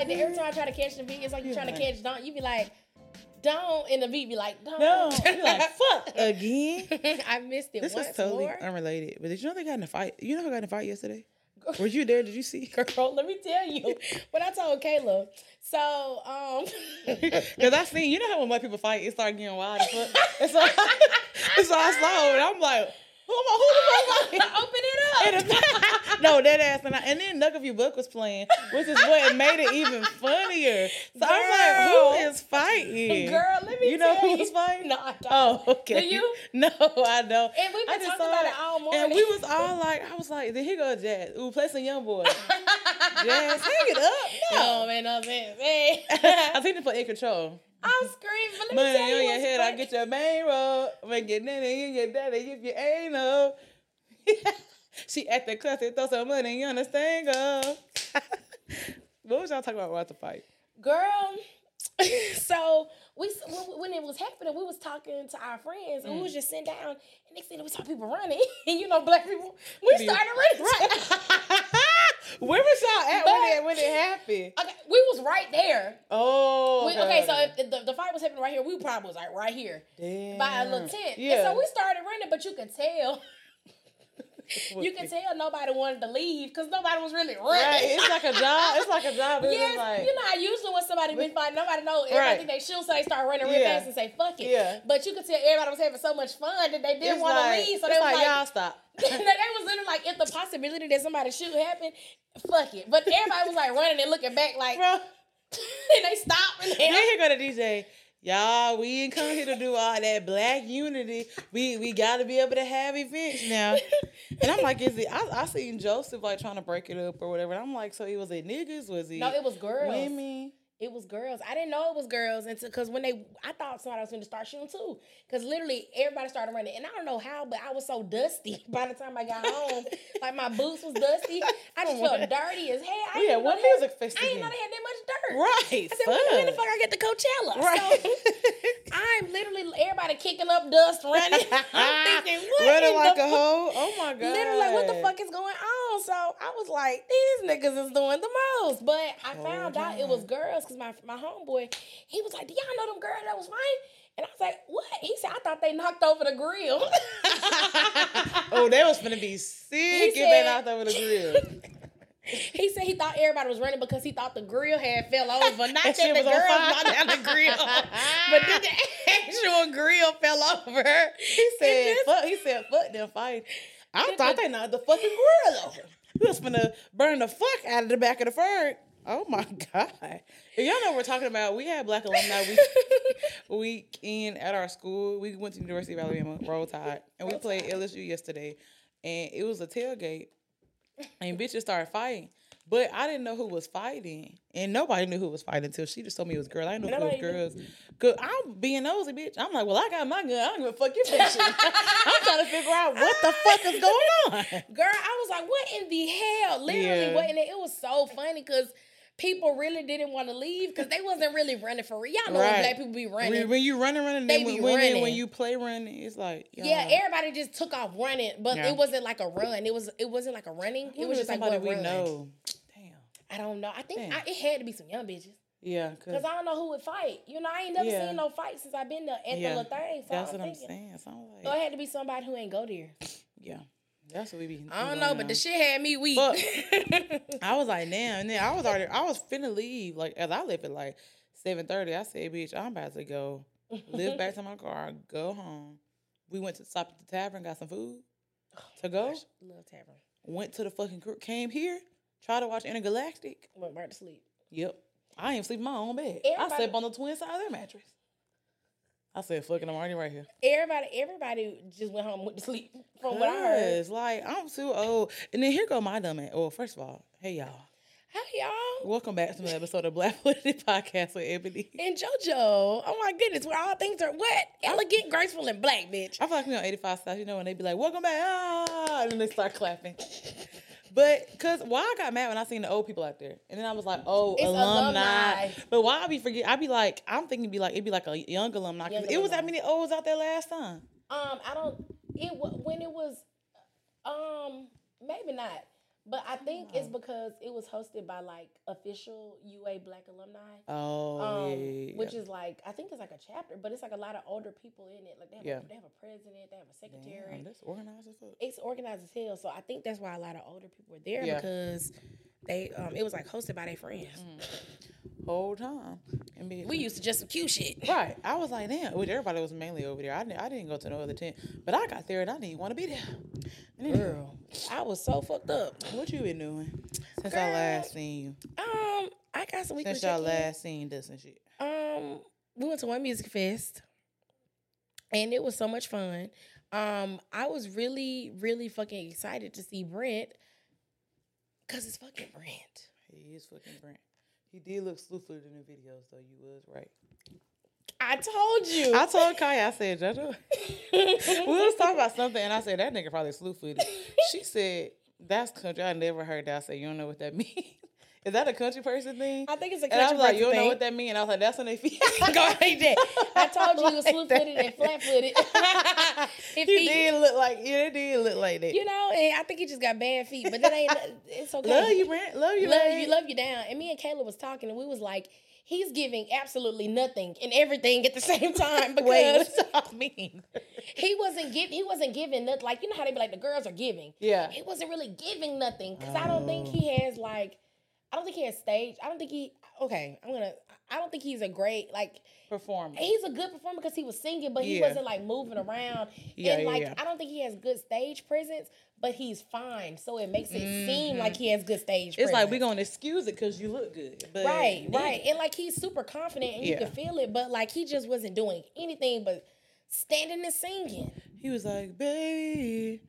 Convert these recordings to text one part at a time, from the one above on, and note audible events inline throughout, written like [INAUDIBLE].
it's like that every time I try to catch the beat, it's like you're trying to catch don't. You be like, don't, and the beat be like, don't. No, [LAUGHS] you like fuck again. [LAUGHS] I missed it This once is totally more. unrelated. But did you know they got in a fight? You know who got in a fight yesterday? Were you there? Did you see? [LAUGHS] Girl, let me tell you what I told Kayla. So, um, Because I seen, you know how when white people fight, it start getting wild. as fuck? And so, and so I saw it, and I'm like, who, am I- who the fuck fighting? open it up. [LAUGHS] No, that ass. And, I, and then Nuck of You Book was playing, which is what made it even funnier. So I'm like, who is fighting? Girl, let me You know tell who you. was fighting? No, I don't. Oh, okay. Do you? [LAUGHS] No, I don't. And we've I been just talking about it. all morning. And we was all like, I was like, then here go Jazz. Ooh, play some young boy. [LAUGHS] Jazz, hang it up. No, No. man, no. Hey. I think they put in control. I'm screaming. But let Money on your head, I get your main road. Make your nanny and your daddy if you ain't no. she at the and throw some money on the stango. [LAUGHS] what was y'all talking about about the fight? Girl, [LAUGHS] so we when- when it was happening, we was talking to our friends, and we Mm. was just sitting down, and next thing we saw people running, and [LAUGHS] you know, black people, we started running. [LAUGHS] Where was y'all at when it when it happened? okay, we was right there. Oh, We- okay, so if the, the fight was happening right here, we probably was like right here Damn. by a little tent, and so we started running, but you could tell. You can tell nobody wanted to leave because nobody was really running. Right, it's like a job. It's like a job. It's Yes, like you know how usually when somebody been fighting, nobody know. everything Right. they shoot, so they start running real Yeah. fast and say "fuck it." Yeah. But you could tell everybody was having so much fun that they didn't want to like, leave. So they was like, like, y'all [LAUGHS] stop. they was literally like, if the possibility that somebody shoot happen, fuck it. But everybody was like running and looking back, like, Bro, [LAUGHS] and they stopped and then they. here go to DJ. Y'all, we ain't come here to do all that black unity. We we gotta be able to have events now. [LAUGHS] And I'm like, is it? I, I seen Joseph like trying to break it up or whatever. And I'm like, so he was it niggas? Was he No, it was girls. women? It was girls. I didn't know it was girls until because when they, I thought somebody was going to start shooting too. Because literally everybody started running, and I don't know how, but I was so dusty [LAUGHS] by the time I got home. like my boots was dusty. I just felt [LAUGHS] dirty as hell. I We had didn't one had- music festival. I didn't know they had that much dirt. Right. I said, when, when the fuck. I get to Coachella? Right. So [LAUGHS] I'm literally everybody kicking up dust, running. I'm thinking, what Running in like a hoe. Oh my god. Literally, like, what the fuck is going on? So I was like, these niggas is doing the most. But I Oh, found out it was girls because my, my homeboy, he was like, Do y'all know them girls that was fighting? And I was like, What? He said, I thought they knocked over the grill. [LAUGHS] oh, they was finna be sick if they said- knocked over the grill. [LAUGHS] he said he thought everybody was running because he thought the grill had fell over. Not that, That the girls knocked down the grill. [LAUGHS] but then the actual grill fell over. He said, just- fuck, he said, fuck them fight. I thought they knocked the fucking grill over. We was finna burn the fuck out of the back of the fur. Oh my [LAUGHS] God. If y'all know what we're talking about, we had Black Alumni Week, [LAUGHS] weekend at our school. We went to University of Alabama, Roll Tide, and we played LSU yesterday. And it was a tailgate, and bitches started fighting. But I didn't know who was fighting, and nobody knew who was fighting until she just told me it was girls. I didn't know Nobody it was girls. Cause I'm being nosy, bitch. I'm like, well, I got my gun. I don't give a fuck your [LAUGHS] fiction. I'm trying to figure out what the fuck is going on. Girl, I was like, what in the hell? Literally, Yeah. what in the, it was so funny because people really didn't want to leave because they wasn't really running for real. Y'all know when Right. black people be running. When, when you running, running, They then be when, when, then when you play running, it's like yeah, y'all- everybody just took off running, but Yeah. it wasn't like a run. It was it wasn't like a running. It was knew just like somebody one we run. know. Damn. I don't know. I think I, it had to be some young bitches Yeah, because cause I don't know who would fight. You know, I ain't never Yeah. seen no fight since I've been there at Yeah. the little thing. So that's I'm what I'm saying. So I'm So it had to be somebody who ain't go there. yeah, that's what we be. I don't know, but the shit had me weak. Fuck. [LAUGHS] I was like, damn. And then I was already, I was finna leave. Like as I left at like seven thirty, I said, bitch, I'm about to go, live back to my car, go home. We went to stop at the tavern, got some food oh to go. Gosh, Love tavern. Went to the fucking cr- came here, tried to watch Intergalactic. Went right to sleep. Yep. I ain't sleep in my own bed. Everybody- I slept on the twin side of their mattress. I said, fuck it, I'm already right here. Everybody, everybody just went home and went to sleep. [LAUGHS] From what I heard. Like, I'm too old. And then here go my dumb ass. Well, first of all, hey y'all. Hey y'all. Welcome back to another episode of Black Politic [LAUGHS] Podcast with Ebony. And JoJo. Oh my goodness, where all things are what? Elegant, graceful, and black, bitch. I feel like we on 85 South, you know, when they be like, welcome back, ah, and then they start clapping. But cause why I got mad when I seen the old people out there, and then I was like, oh, It's alumni. alumni. But why I be forget? I be like, I'm thinking, it'd be like it'd be like a young alumni. Young it was that many olds out there last time. Um, I don't. It when it was, um, maybe not. But I think it's because it was hosted by like official UA Black alumni. Oh, um, yeah, yeah, which is like I think it's like a chapter, but it's like a lot of older people in it. Like they have, Yeah. a, they have a president, they have a secretary. Damn, that's organized as fuck. It's organized as hell, so I think that's why a lot of older people were there because they um it was like hosted by their friends. Whole time. And be, We used to just some cute shit. Right. I was like, damn. Which everybody was mainly over there. I didn't, I didn't go to no other tent. But I got there and I didn't want to be there. Girl, I was so fucked up. what you been doing since I last seen you? Um, I got some weekly Since y'all last seen this and shit. Um, we went to one music fest, and it was so much fun. Um, I was really, really fucking excited to see Brent, cause it's fucking Brent. He is fucking Brent. He did look sleuthier in the videos, though. You was right. I told you. I told Kaya, I said, Jojo, [LAUGHS] we was talking about something, and I said, that nigga probably slew footed. She said, that's country. I never heard that. I said, you don't know what that [LAUGHS] means. Is that a country person thing? I think it's a country person. And I was like, you don't know what that means? And I was like, that's when they feet. Go [LAUGHS] like that. [LAUGHS] I told you he was [LAUGHS] slew footed and flat footed. He he, did look like, yeah, it did look like that. you know, and I think he just got bad feet, but that ain't. It's okay. Love you, Brent. Love you, love babe. you, love you down. And me and Kayla was talking, and we was like, he's giving absolutely nothing and everything at the same time because Wait, what's mean? he wasn't give he wasn't giving nothing. Like you know how they be like the girls are giving. Yeah. He wasn't really giving nothing because I don't think oh. he has like. I don't think he has stage. I don't think he. Okay, I'm gonna. I don't think he's a great like. performer. He's a good performer because he was singing, but he Yeah. wasn't like moving around. Yeah, and like yeah. I don't think he has good stage presence, but he's fine. So it makes it seem Mhm. like he has good stage It's presence. like we're gonna excuse it because you look good. But Right, right. And like he's super confident and you can feel it, but like he just wasn't doing anything but standing and singing. He was like, baby,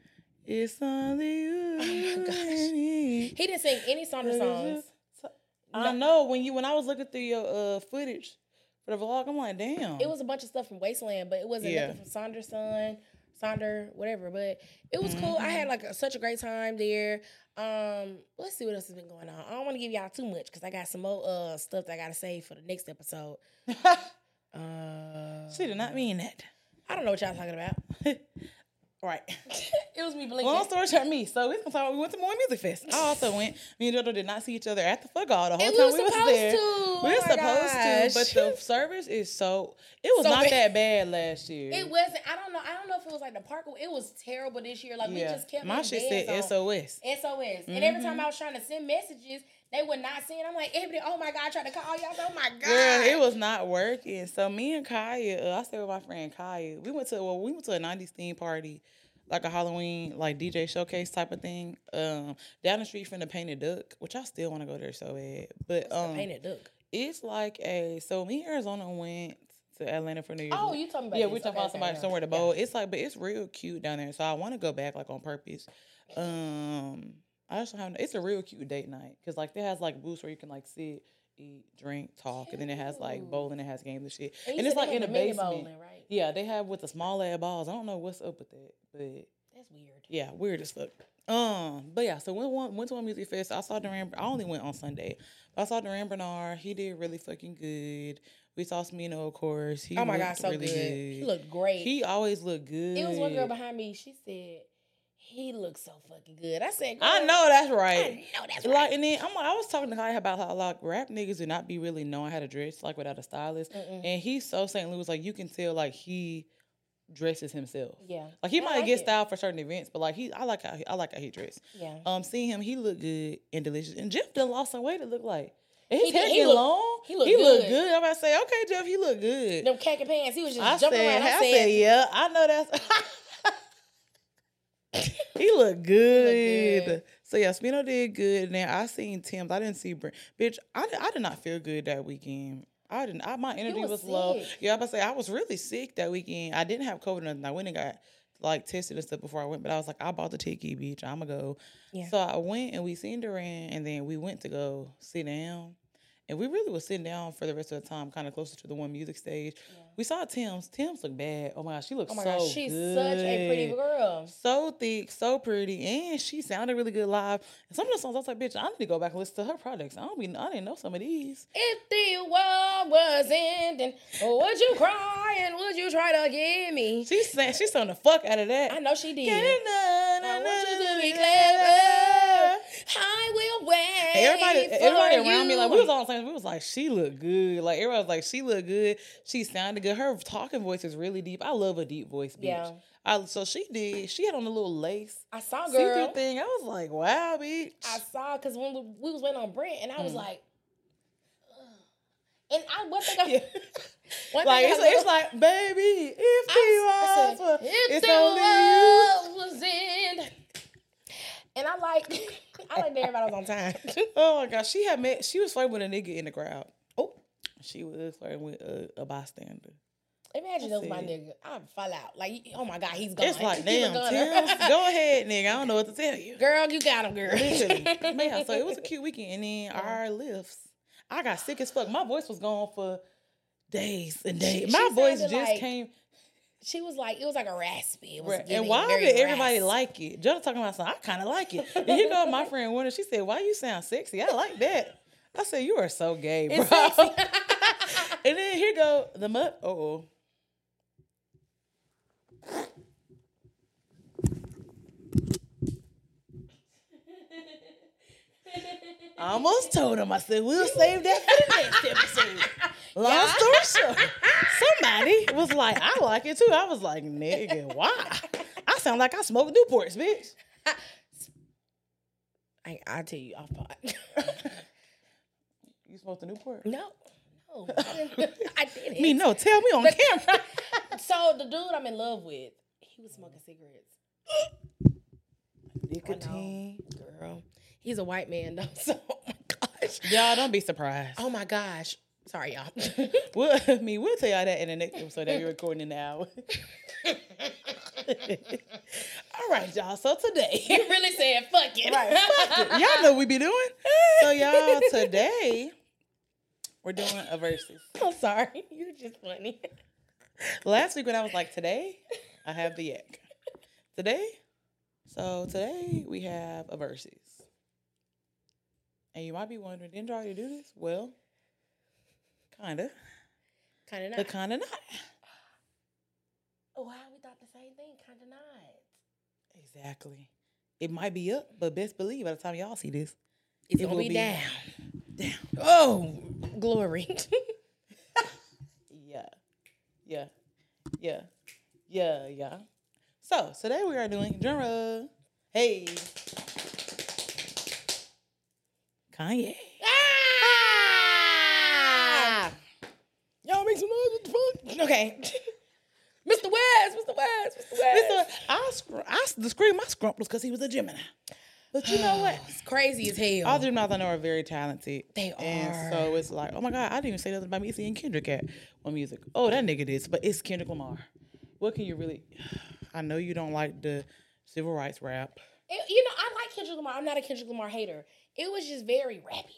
it's only you. Oh my gosh. He didn't sing any Sonder songs. I know when you when I was looking through your uh footage for the vlog, I'm like, damn. It was a bunch of stuff from Wasteland, but it wasn't Yeah. nothing from Sonder son, Sonder, whatever. But it was cool. I Mm-hmm. had like a, such a great time there. Um, let's see what else has been going on. I don't want to give y'all too much because I got some more uh stuff that I gotta say for the next episode. [LAUGHS] Uh, she did not mean that. I don't know what y'all talking about. [LAUGHS] right. [LAUGHS] it was me blinking. Long story short, me. So we gonna talk. We went to more music fest. I also went. Me and Jojo did not see each other at the fuck all the whole And time we we were was supposed there. to. We Oh were my supposed to, but the [LAUGHS] service is so. It was So not bad. that bad last year. It wasn't. I don't know. I don't know if it was like the park. It was terrible this year. Like we just kept My shit said on SOS. SOS. And every Mm-hmm. time I was trying to send messages, they would not send. I'm like, everybody, oh my god, I tried to call y'all. Oh my god. Girl, it was not working. So me and Kaya, uh, I stayed with my friend Kaya. We went to well, we went to a '90s theme party, like a Halloween like DJ showcase type of thing. Um, down the street from the Painted Duck, which I still want to go there so bad. But um, painted duck. it's like a so me and Arizona went to Atlanta for New Year's. Oh, you talking about yeah, we talking Okay, about okay, somebody yeah. somewhere to Yeah. bowl. It's like, but it's real cute down there. So I want to go back like on purpose. Um, I also have it's a real cute date night because like it has like booths where you can like sit, eat, drink, talk, and then it has like Cute. bowling. It has games and shit, And and it's like in the mini basement. bowling, right? Yeah, they have with the small ass balls. I don't know what's up with that, but That's weird. yeah, weird as fuck. Um, but yeah, so we went, went to a music fest. I saw Durand. I only went on Sunday. But I saw Durand Bernarr. He did really fucking good. We saw Smino, of course. He oh my god, so really good. He looked great. He always looked good. it was one girl behind me. She said he looks so fucking good. I said, I know that's right. I know that's Like right. and then I'm I was talking to Kai about how like rap niggas do not be really knowing how to dress like without a stylist. Mm-mm. And he's so St. Louis, like you can tell like he dresses himself. Yeah, Like he I might like get it. styled for certain events, but like he I like how he, I like how he dressed. yeah. Um, seeing him, he looked good and delicious. And Jeff done lost some weight. It looked like and his He hair he look- long. he look he looked good. good. I'm about to say, okay, Jeff, he looked good. Them khaki pants. He was just I jumping said, around. I, I said, said, yeah, I know that's. [LAUGHS] [LAUGHS] he looked [LAUGHS] good. good. So yeah, Smino did good. Now I seen Tems. I didn't see Brent. Bitch, I, I did not feel good that weekend. I didn't. I, my energy was was, low. Yeah, I was about to say I was really sick that weekend. I didn't have COVID or nothing. I went and got like tested and stuff before I went, but I was like, I bought the ticket, bitch. I'ma go. Yeah. So I went and we seen Durand, and then we went to go sit down. And we really was sitting down for the rest of the time, kind of closer to the one music stage. We saw Tems. Tems look bad. Oh my gosh, she looks oh my so gosh, she's good. such a pretty girl. So thick, so pretty, and she sounded really good live. And some of the songs, I was like, bitch, I need to go back and listen to her projects. I don't be, I didn't know some of these. If the world was ending, would you cry and would you try to get me? She sang, she sung the fuck out of that. I know she did. I want you to be clever. Everybody, for everybody everybody around me, like we was all saying, we was like, she looked good. Like everybody was like, she looked good. She sounded good. Her talking voice is really deep. I love a deep voice, bitch. Yeah. I, so she did. She had on a little lace I saw see-through girl. thing. I was like, wow, bitch. I saw because when we, we was waiting on Brent, and I was Mm. like, Ugh. and I one thing I, [LAUGHS] Yeah. [LAUGHS] one like it's, I it's like, baby, if I, he I was, said, if it's the only you. world was in, and I like, [LAUGHS] I like everybody was on time. [LAUGHS] Oh my gosh, she had met. She was flirting with a nigga in the crowd. Oh, she was flirting with a, a bystander. Imagine those my nigga. I'd fall out. Like, oh my god, he's gone. It's like, [LAUGHS] damn. Tems, go ahead, nigga. I don't know what to tell you. Girl, you got him, girl. Literally. Man, so it was a cute weekend. And then our lifts, I got sick as fuck. My voice was gone for days and days. She- My she voice just like- came. She was like, it was like a raspy. It was And why did everybody like it? Jonah talking about something. I kind of like it. And here go my friend Winter. She said, "Why you sound sexy? I like that." I said, "You are so gay, bro." [LAUGHS] [LAUGHS] And then here go the mud. Oh, I almost told him. I said, "We'll save that for the next episode." [LAUGHS] Long Yeah. story short, somebody was like, "I like it too." I was like, "Nigga, why?" I sound like I smoke Newports, bitch. I, I'll tell you off pod. You smoked the Newport? no, no, I didn't. [LAUGHS] I. Me, no. Tell me on The- camera. [LAUGHS] So the dude I'm in love with, he was smoking cigarettes. Nicotine. Girl, he's a white man though. [LAUGHS] So oh my gosh. Y'all don't be surprised. Oh my gosh. Sorry, y'all. [LAUGHS] We'll, I mean, we'll tell y'all that in the next episode that we're recording in the hour. [LAUGHS] All right, y'all. So today, you really said fuck it. right, fuck it. y'all know what we be doing. So y'all, today we're doing a versus. I'm sorry. You're just funny. Last week when I was like, today I have the yak. Today, so today we have a versus. And you might be wondering, didn't you already do this? Well, kinda, Kind of not. but kinda not. oh, wow, we thought the same thing. Kind of not. Exactly. It might be up, but best believe by the time y'all see this, It's It gonna will be, be down. down. Oh, glory. [LAUGHS] Yeah. Yeah. Yeah. Yeah. Yeah. So today we are doing genre. Hey. Kanye. ah! Y'all make some noise. What the fuck? Okay. [LAUGHS] Mr. West, Mr. West, Mr. West. Mr. I, scr- I the scream my scrump was because he was a Gemini. But you know what? It's [SIGHS] crazy as hell. All Geminis I know are very talented. They And are. so it's like, oh my God, I didn't even say nothing about me seeing Kendrick at on music. Oh, that nigga did. But it's Kendrick Lamar. What can you really [SIGHS] I know you don't like the civil rights rap. It- you know, I like Kendrick Lamar. I'm not a Kendrick Lamar hater. It was just very rappy.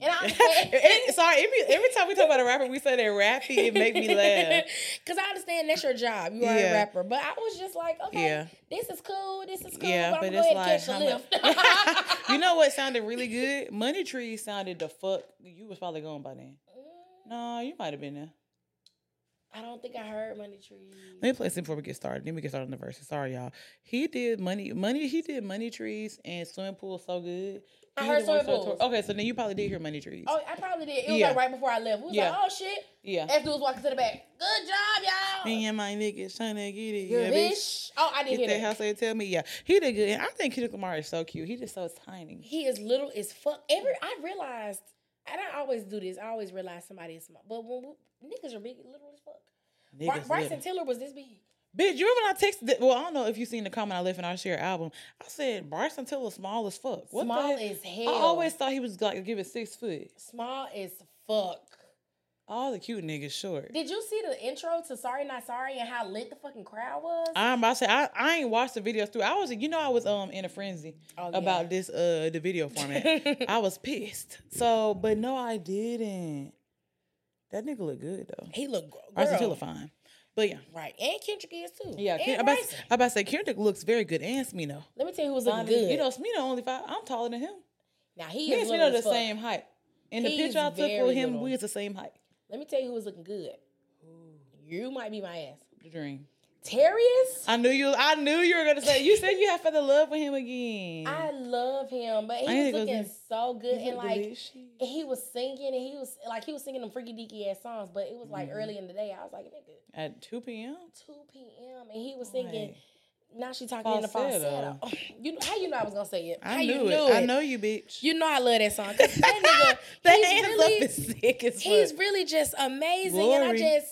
And I [LAUGHS] understand. It- sorry, every, every time we talk about a rapper, we say they're rappy. It make me laugh. [LAUGHS] Cause I understand that's your job. You are Yeah. a rapper. But I was just like, okay, Yeah. this is cool. This is cool. Yeah, but, but I'm it's like, catch how lift. [LAUGHS] you know what sounded really good? Money Tree sounded the fuck. You was probably going by then. Mm. No, you might have been there. I don't think I heard Money Tree. Let me play this before we get started. Then we get started on the verses. Sorry, y'all. He did money, money. He did money trees and swimming pool so good. I He heard swimming pools. Okay, so then you probably did hear money trees. Oh, I probably did. It was Yeah. like right before I left. We was Yeah. like, oh shit. yeah. After was walking to the back. Good job, y'all. Me and my niggas trying to get it. Good Yeah, bitch. Oh, I didn't Get hear that. house they tell me. Yeah, he did good. And I think Kendrick Lamar is so cute. He just so tiny. He is little as fuck. Every I realized, and I always do this. I always realize somebody is small. But when niggas are big, little as fuck. Niggas Bryson little. Tiller was this big. Bitch, you remember when I texted? Well, I don't know if you seen the comment I left in our share album. I said Bryson Tiller small as fuck. What Small the as hell. I always thought he was like give it six foot. small as fuck. All the cute niggas short. Did you see the intro to Sorry Not Sorry and how lit the fucking crowd was? I'm about to say I, I ain't watched the videos through. I was you know I was um in a frenzy Oh, about yeah. this uh the video format. [LAUGHS] I was pissed. So, but no, I didn't. That nigga look good though. he look girl. Tiller fine. But yeah. Right. And Kendrick is too. Yeah, And Ken, I, about. I about to say Kendrick looks very good and Smino. Let me tell you who was looking good. You know, Smino only five. I'm taller than him. now he Me is and Smino the fuck. same height. In the picture I took with him, little. we was the same height. Let me tell you who was looking good. You might be my ass. The dream. Terius. I knew you. I knew you were gonna say. You said you had fell in love with him again. I love him, but he I was to go looking so good and like delicious. he was singing and he was like he was singing them freaky deaky ass songs, but it was like Mhm. early in the day. I was like, nigga, at two p.m. two p.m. and he was singing. Now she talking in the falsetto. Falsetto. [LAUGHS] You know how you know I was gonna say it? I how knew, you it. knew I know you, bitch. You know I love that song. 'Cause that [LAUGHS] nigga, the he's really, up is sick as he's really just amazing, and I just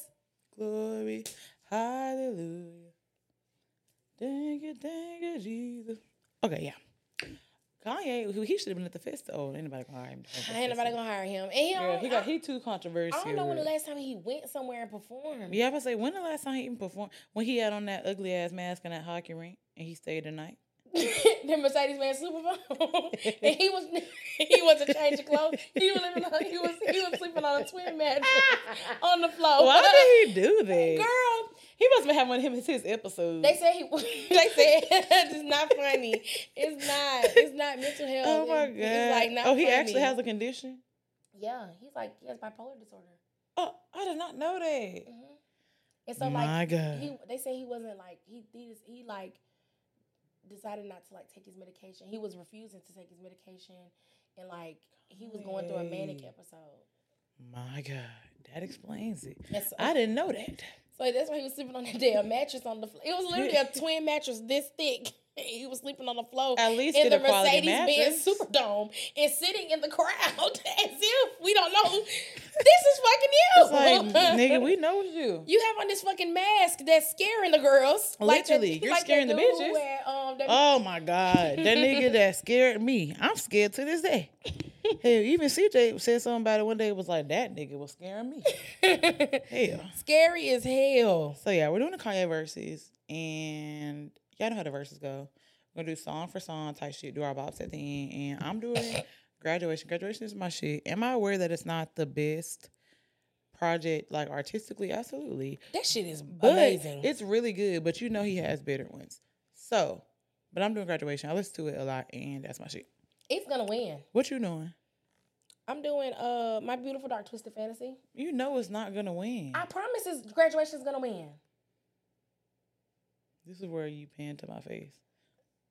Glory, hallelujah. Thank you, thank you, Jesus. Okay, yeah. Kanye, who- he should have been at the festival. Ain't nobody gonna hire him. ain't nobody gonna hire him. And he, Girl, he got I, he too controversial. I don't know when the last time he went somewhere and performed. Yeah, I was say when the last time he even performed when he had on that ugly ass mask in that hockey rink and he stayed the night. [LAUGHS] the Mercedes Benz Super Bowl, and he was [LAUGHS] he wasn't changing clothes. He was living on, he was he was sleeping on a twin mattress on the floor. Why did he do that? Girl, He must have been having one of him his episodes. they said he [LAUGHS] they said it's not funny. It's not. It's not mental health. oh my god! It's like not oh, he funny. actually has a condition. Yeah, he's like he has bipolar disorder. Oh, I did not know that. hmm And so My like God. he they say he wasn't like he he, he like decided not to like take his medication. He was refusing to take his medication and like he was going through a manic episode. My God, that explains it. So, I didn't know that. so that's why he was sleeping on that damn mattress on the floor. It was literally a [LAUGHS] twin mattress this thick. He was sleeping on the floor At least in the Mercedes Benz. Superdome and sitting in the crowd [LAUGHS] as if we don't know this is fucking you. It's like, [LAUGHS] nigga, we know you. You have on this fucking mask that's scaring the girls. Literally, you're scaring the bitches. had, um, that- Oh my God, that [LAUGHS] nigga that scared me. I'm scared to this day. Hell, even CJ said something about it one day. It was like that nigga was scaring me. Hell. Scary as hell. So yeah, we're doing the Kanye verses, and y'all know how the verses go. We're gonna do song for song type shit, do our bops at the end, and I'm doing graduation. Graduation is my shit. Am I aware that it's not the best project, like artistically? Absolutely, That shit is but amazing. it's really good. But you know he has better ones. So, but I'm doing graduation. I listen to it a lot, and that's my shit. It's gonna win. What you doing? I'm doing uh my beautiful dark twisted fantasy. You know it's not gonna win. I promise, is graduation's gonna win. This is where you pan to my face.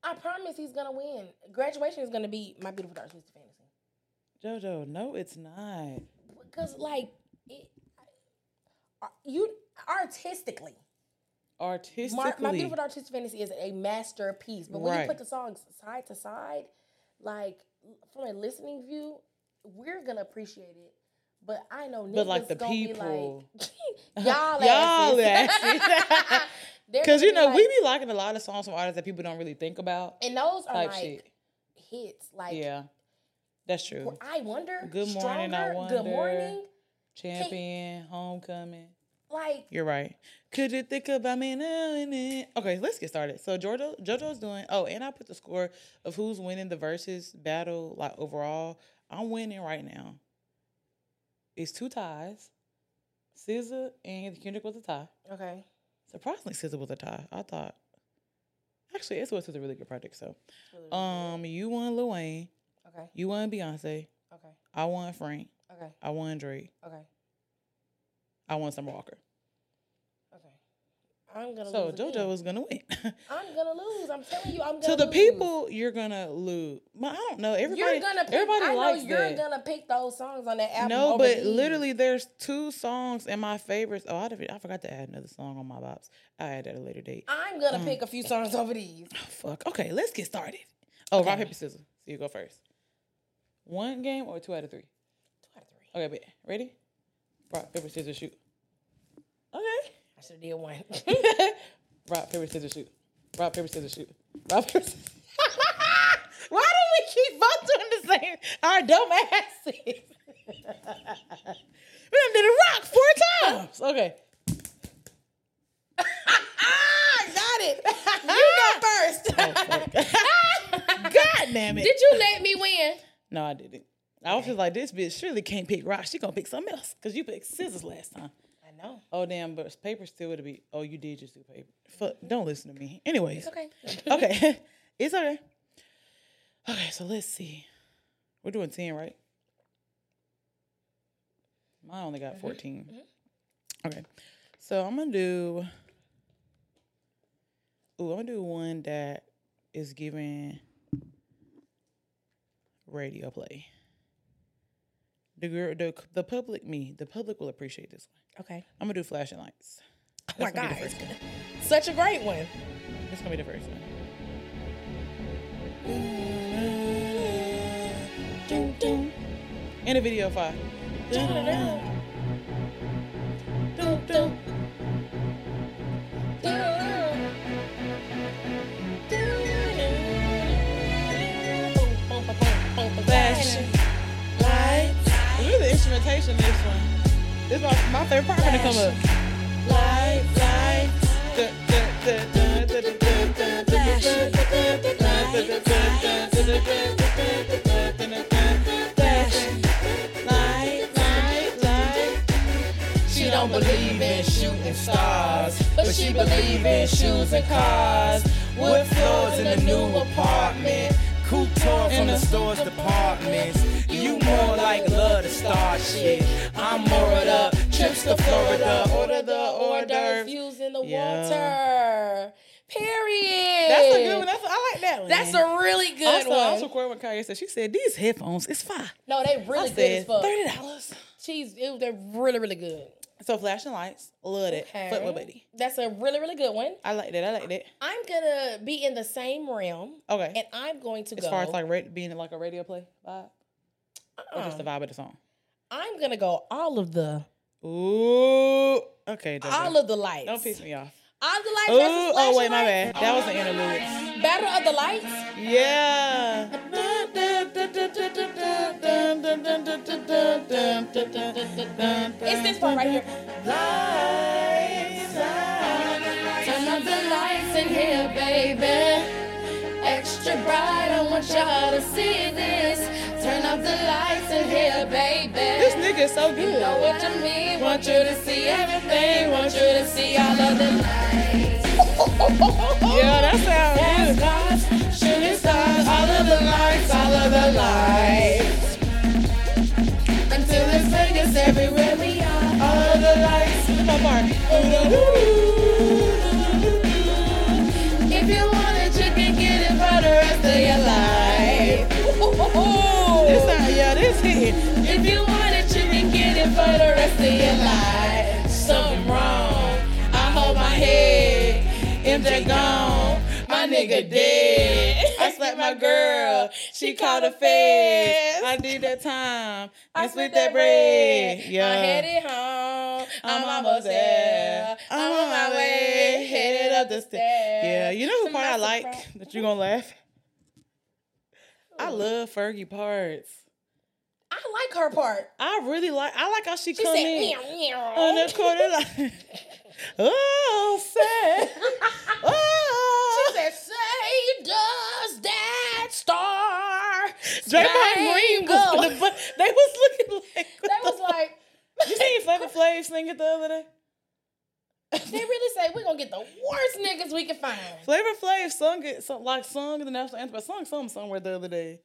I promise he's gonna win. Graduation is gonna be my beautiful dark twisted fantasy. Jojo, no, it's not. Because like it, you artistically, Artistically, Mar- my beautiful dark twisted fantasy is a masterpiece. But when you put the songs side to side, like from a listening view, we're gonna appreciate it. But I know niggas But, like, the gonna people- be like, [LAUGHS] [LAUGHS] y'all Y'all asses. asses. [LAUGHS] Because you know like- we be liking a lot of songs from artists that people don't really think about. and those are like shit. hits. Like yeah, that's true. I wonder. Good morning, I Stronger, Good morning. Champion, homecoming. Like You're right. Could you think about me now and then? Okay, let's get started. So Jojo, JoJo's doing. Oh, and I put the score of who's winning the versus battle, like overall. I'm winning right now. It's two ties. SZA and Kendrick was a tie. okay. Surprisingly, SZA was a tie. I thought. Actually, it was a really good project. So, um, you won Lil Wayne. Okay. You won Beyonce. Okay. I won Frank. Okay. I won Drake. Okay. I won Summer Walker. I'm gonna So lose. JoJo again. was gonna win. [LAUGHS] I'm gonna lose. I'm telling you, I'm gonna to the lose. people, you're gonna lose. But I don't know. Everybody, you're gonna pick, everybody I know you're that. gonna pick those songs on that album. no, but these. literally, there's two songs in my favorites. Oh, I, I forgot to add another song on my bops. I'll add that at a later date. I'm gonna Mm. pick a few songs over these. Oh, fuck. Okay, let's get started. Oh, rock Okay. paper scissors. So you go first. One game or two out of three. Two out of three. Okay, bet. Ready? Rock paper scissors shoot. Okay. I should have did one. [LAUGHS] [LAUGHS] Rock, paper, scissors, shoot. Rock, paper, scissors, shoot. Rock, paper, scissors. [LAUGHS] Why do we keep both doing the same? Our dumb asses. we done did a rock four times. Okay. ah, got it. You go first. God damn it. Did you let me win? no, I didn't. I was just like, this bitch surely can't pick rock. She gonna pick something else. Because you picked scissors last time. Oh, damn, but paper still would be. Oh, you did just do paper. Fuck, don't listen to me. Anyways. It's okay. okay. [LAUGHS] it's okay. Okay, so let's see. We're doing 10, right? I only got mm-hmm. 14. Mm-hmm. Okay. So I'm going to do Ooh, I'm gonna do one that is giving radio play. The girl, the the public, me, the public will appreciate this one. Okay. I'm gonna do flashing lights. Oh my God. be the first one. Such a great one. This gonna be the first one. In a video five. Instrumentation in this one. This is my, my favorite part when it come up. Lights, lights. She don't believe in shooting stars, but she believe in shoes and cars. Wood floors in a new apartment. Couture from the store's departments. You more like love to start shit. I'm more of the trips to Florida. Order the hors d'oeuvres used in the water. Period. That's a good one. That's, I like that one. That's a really good also, I one. also recorded when Kanye said, she said, these headphones is fine. no, they I really good as said, fuck. $30. She's it, they're really really good. So flashing lights, love it. Okay. Fuck with. That's a really really good one. I like that. I like that. I'm gonna be in the same realm, Okay. and I'm going to as go. far as like ra- being in like a radio play vibe, or just the uh, vibe of the song. I'm gonna go all of the Ooh. Okay. All of the lights. Don't piss me off. All of the lights. Ooh. Oh wait, my bad. That was the interlude. Battle of the lights. Yeah. [LAUGHS] It's this part right here. Turn up the lights in here, baby. Extra bright, I want y'all to see this. Turn up the lights in here, baby. This nigga is so You good. know what you mean. Want you to see everything. Want you to see all of the lights. [LAUGHS] Yeah, that sounds good. Stars, all of the lights, all of the lights. Until it's Vegas everywhere we are. All of the lights. Is my part. If you want it, you can get it for the rest of your life. [LAUGHS] This sound, yeah, this hitting. If you want it, you can get it for the rest of your life. Something wrong. I hold my head. MJ gone. My nigga dead. I slapped my girl. She called a fed. I did that time. I split that bread. Yeah. I'm headed home. I'm, I'm almost there. I'm on my way. Headed up the stairs. Yeah, you know who part I like that you're gonna laugh? I love Fergie parts. I like her part. I really like I like how she, She come said, in meow, meow. on the corner like Oh sad. [LAUGHS] Oh She said, does that star Draymond Green was spangled?" gonna, they was looking like They the was like? You seen Flavor Flav sing it the other day? they really say we're gonna get the worst niggas we can find. Flavor Flav sung it so, like sung the national anthem, but sung something somewhere the other day.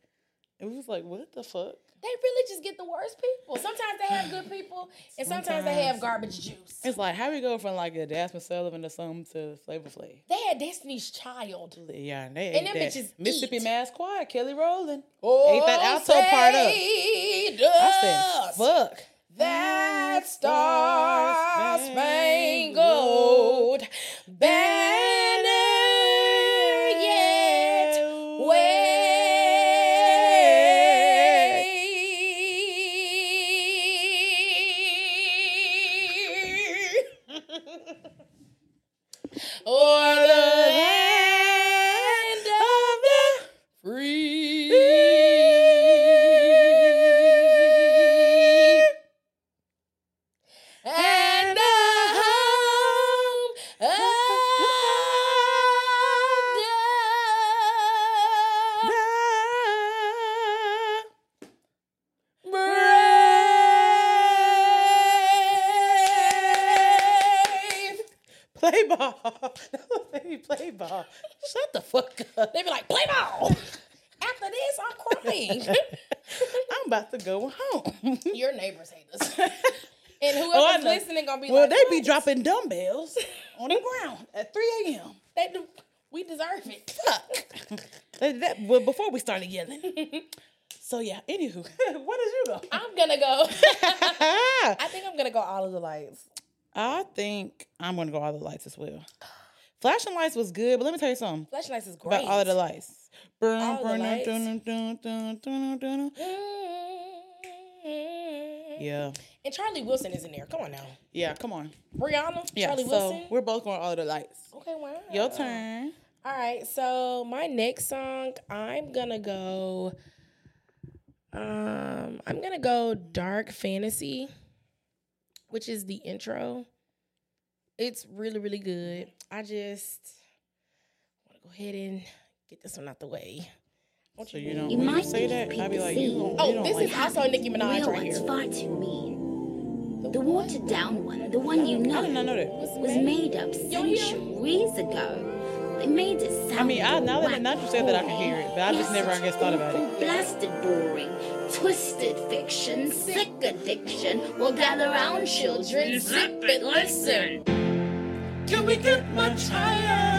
And we was like, what the fuck? They really just get the worst people. Sometimes they have good people, and sometimes, they have garbage juice. It's like how we go from like a Jazmine Sullivan to something to Flavor Flav. They had Destiny's Child. Yeah, and they And them that. bitches Mississippi eat. Mass Choir, Kelly Rowland. Oh, Ate that alto part up. I said, fuck. That star spangled banner ball. Shut the fuck up. They be like, play ball. After this, I'm crying. [LAUGHS] I'm about to go home. Your neighbors hate us. [LAUGHS] And Oh, whoever's know. listening gonna be well, like, they be dropping dumbbells on the ground at 3 a.m. They do. We deserve it. Fuck. that- well, before we started yelling. so yeah. Anywho, [LAUGHS] what did you go? I'm gonna go. I think I'm gonna go all of the lights. I think I'm gonna go all the lights as well. Flashing lights was good, but let me tell you something Flashing lights is great. about all of the lights. Burn, All the burn, lights. Yeah, And Charlie Wilson is in there. Come on now. yeah. Come on. Rihanna, Yeah. Charlie so Wilson. we're both going all of the lights. Okay, wow. Your turn. All right, so my next song, I'm gonna go. Um, I'm gonna go Dark Fantasy, which is the intro. It's really, really good. I just want to go ahead and get this one out the way. Won't So you don't You when you might say that, I'd be like, you scene. don't, you Oh, don't this like is also Nicki Minaj real right one's here. far too mean. The watered down one, the one you know, I did not know that. was made up centuries ago. They made it sound I mean, I now that whack. now you said that I can hear it, but I just never, I guess, thought about it. Blasted boring, twisted fiction, sick addiction. Well, gather round, children, zip it, listen. Can we get much higher?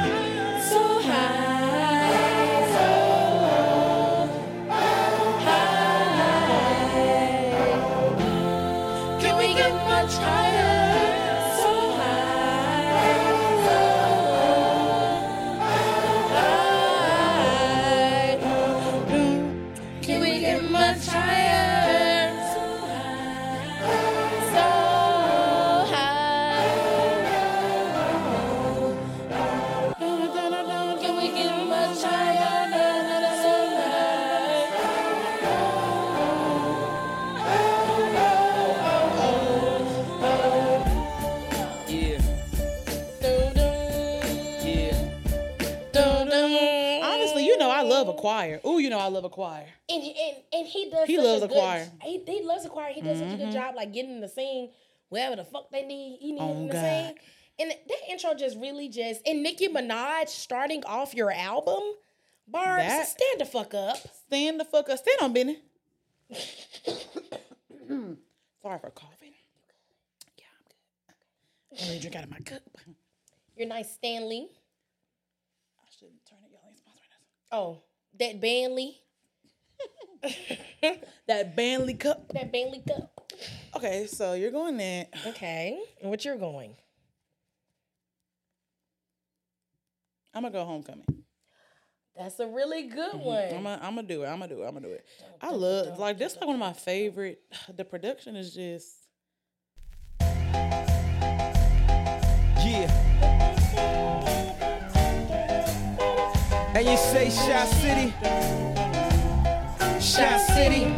Love a choir. Oh, you know, I love a choir. and and and he does. He loves a good, choir. Mm-hmm. He, he loves a choir. He does such a good job, like getting them to sing wherever the fuck they need. He needs Oh, to God. sing. And that intro just really just and Nicki Minaj starting off your album, Barbs, That- stand the fuck up. Stand the fuck up. Stand on, Benny. [COUGHS] Sorry for coughing. [COUGHS] Yeah, I'm good. I'm gonna drink out of my cup. You're nice, Stanley. I shouldn't turn it. Y'all ain't sponsoring us. Oh, that Banley, [LAUGHS] That Banley cup. that Banley cup. Okay, so you're going there. Okay, and what you're going? I'm gonna go homecoming. That's a really good I'm one. gonna, I'm gonna do it. I'm gonna do it. I'm gonna do it. I love like this. Like one of my favorite. [SIGHS] The production is just. And you say Shot City? Shot City?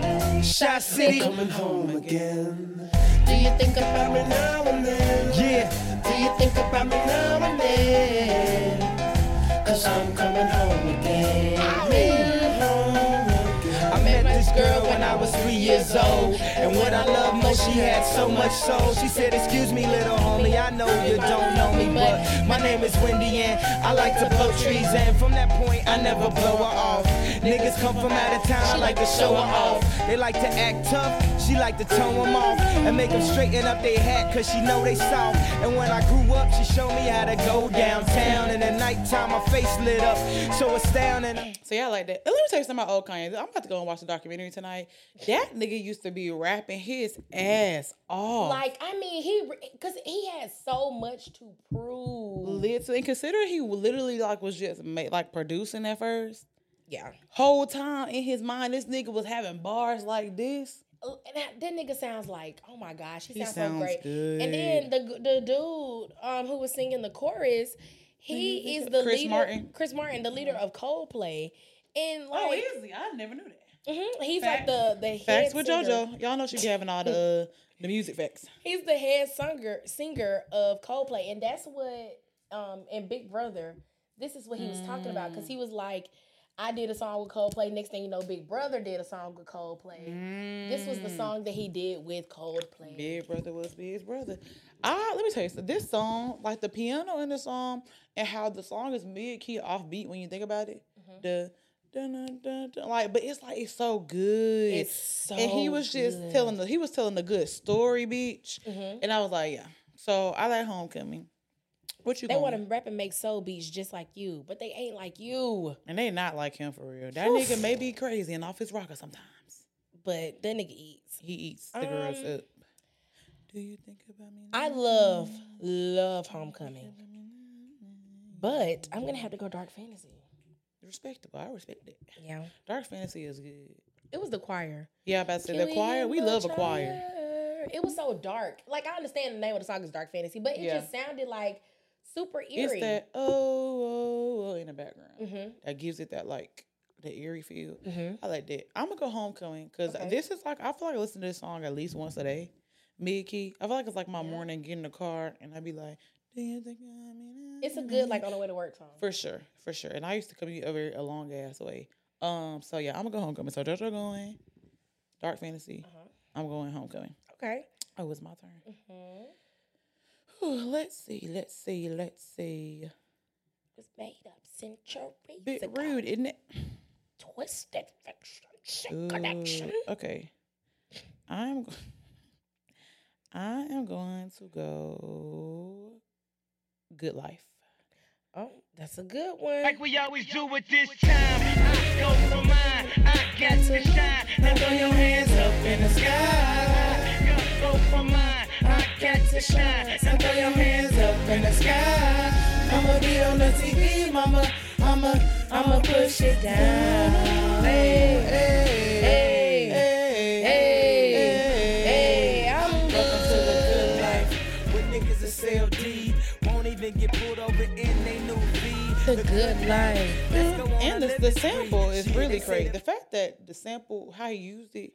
Shot City? I'm coming home again. Do you think about me now and then? Yeah. Do you think about me now and then? Cause I'm coming home again. Coming home again. I met this girl when I was three years old. And what I love most, she had so much soul. She said, Excuse me, little homie, I know you don't know me, but my name is Wendy and I like to blow trees. And from that point, I never blow her off. Niggas come from out of town, I like to show her off. They like to act tough, she like to tone them off. And make them straighten up their hat, cause she know they soft. And when I grew up, she showed me how to go downtown. And at nighttime, my face lit up, so astounding. So yeah, I like that. Let me tell you something about old Kanye. I'm about to go and watch the documentary tonight. That nigga used to be rapping his ass off. Like, I mean, he because he has so much to prove. lit. And consider he literally like was just ma- like producing at first. Yeah. Whole time in his mind, this nigga was having bars like this. Uh, And that, that nigga sounds like, oh my gosh, he, He sounds, sounds so great. good. And then the the dude um who was singing the chorus, he is the Chris leader. Martin? Chris Martin, the leader of Coldplay, and like he? I never knew that. Mhm, he's Facts. like the the head Facts with singer. JoJo. Y'all know she be having all the uh, [LAUGHS] the music facts. He's the head singer singer of Coldplay, and that's what um and Big Brother. This is what he was talking about because he was like, I did a song with Coldplay. Next thing you know, Big Brother did a song with Coldplay. This was the song that he did with Coldplay. Big brother was big brother. Ah, let me tell you something. This song, like the piano in the song, and how the song is mid key off beat when you think about it. Mm-hmm. The dun, dun, dun, dun, like, but it's like it's so good. It's so and he was just good. telling the he was telling the good story, beach. Mhm. And I was like, yeah. So I like homecoming. What you They want to rap and make soul beats just like you, but they ain't like you. And they not like him for real. That Oof. nigga may be crazy and off his rocker sometimes. But that nigga eats. He eats the girls Um, up. Do you think about me? I love, love Homecoming. But I'm gonna have to go Dark Fantasy. Respectable. I respect it. Yeah. Dark fantasy is good. It was the choir. Yeah, I'm about to say Can the choir. We love a choir. It was so dark. Like I understand the name of the song is Dark Fantasy, but it Yeah. just sounded like super It's eerie. that oh, oh, oh in the background Mhm. that gives it that like the eerie feel. Mhm. I like that. I'm gonna go homecoming because Okay. this is like I feel like I listen to this song at least once a day. Mid key. I feel like it's like my Yeah. morning get in the car and I'd be like, Do you think of me now?" It's a good like on the way to work song. For sure, for sure. And I used to commute over a long ass way. Um, so yeah, I'm gonna go homecoming. So JoJo going, Dark Fantasy. Uh-huh. I'm going homecoming. Okay. Oh, it's my turn. Mhm. Whew, let's see, let's see, let's see. Was made up centuries Bit ago. rude, isn't it? Twisted fiction, connection. okay. I'm. [LAUGHS] I am going to go. Good life. Oh, that's a good one. Like we always do at this time. I go for mine. I got to shine. Now throw your hands up in the sky. Go for mine. I got to shine. Now throw your hands up in the sky. I'ma be on the TV, mama. I'ma, I'ma push it down. The good life. Let's go on And the, the sample is really crazy. the fact that the sample, how he used it,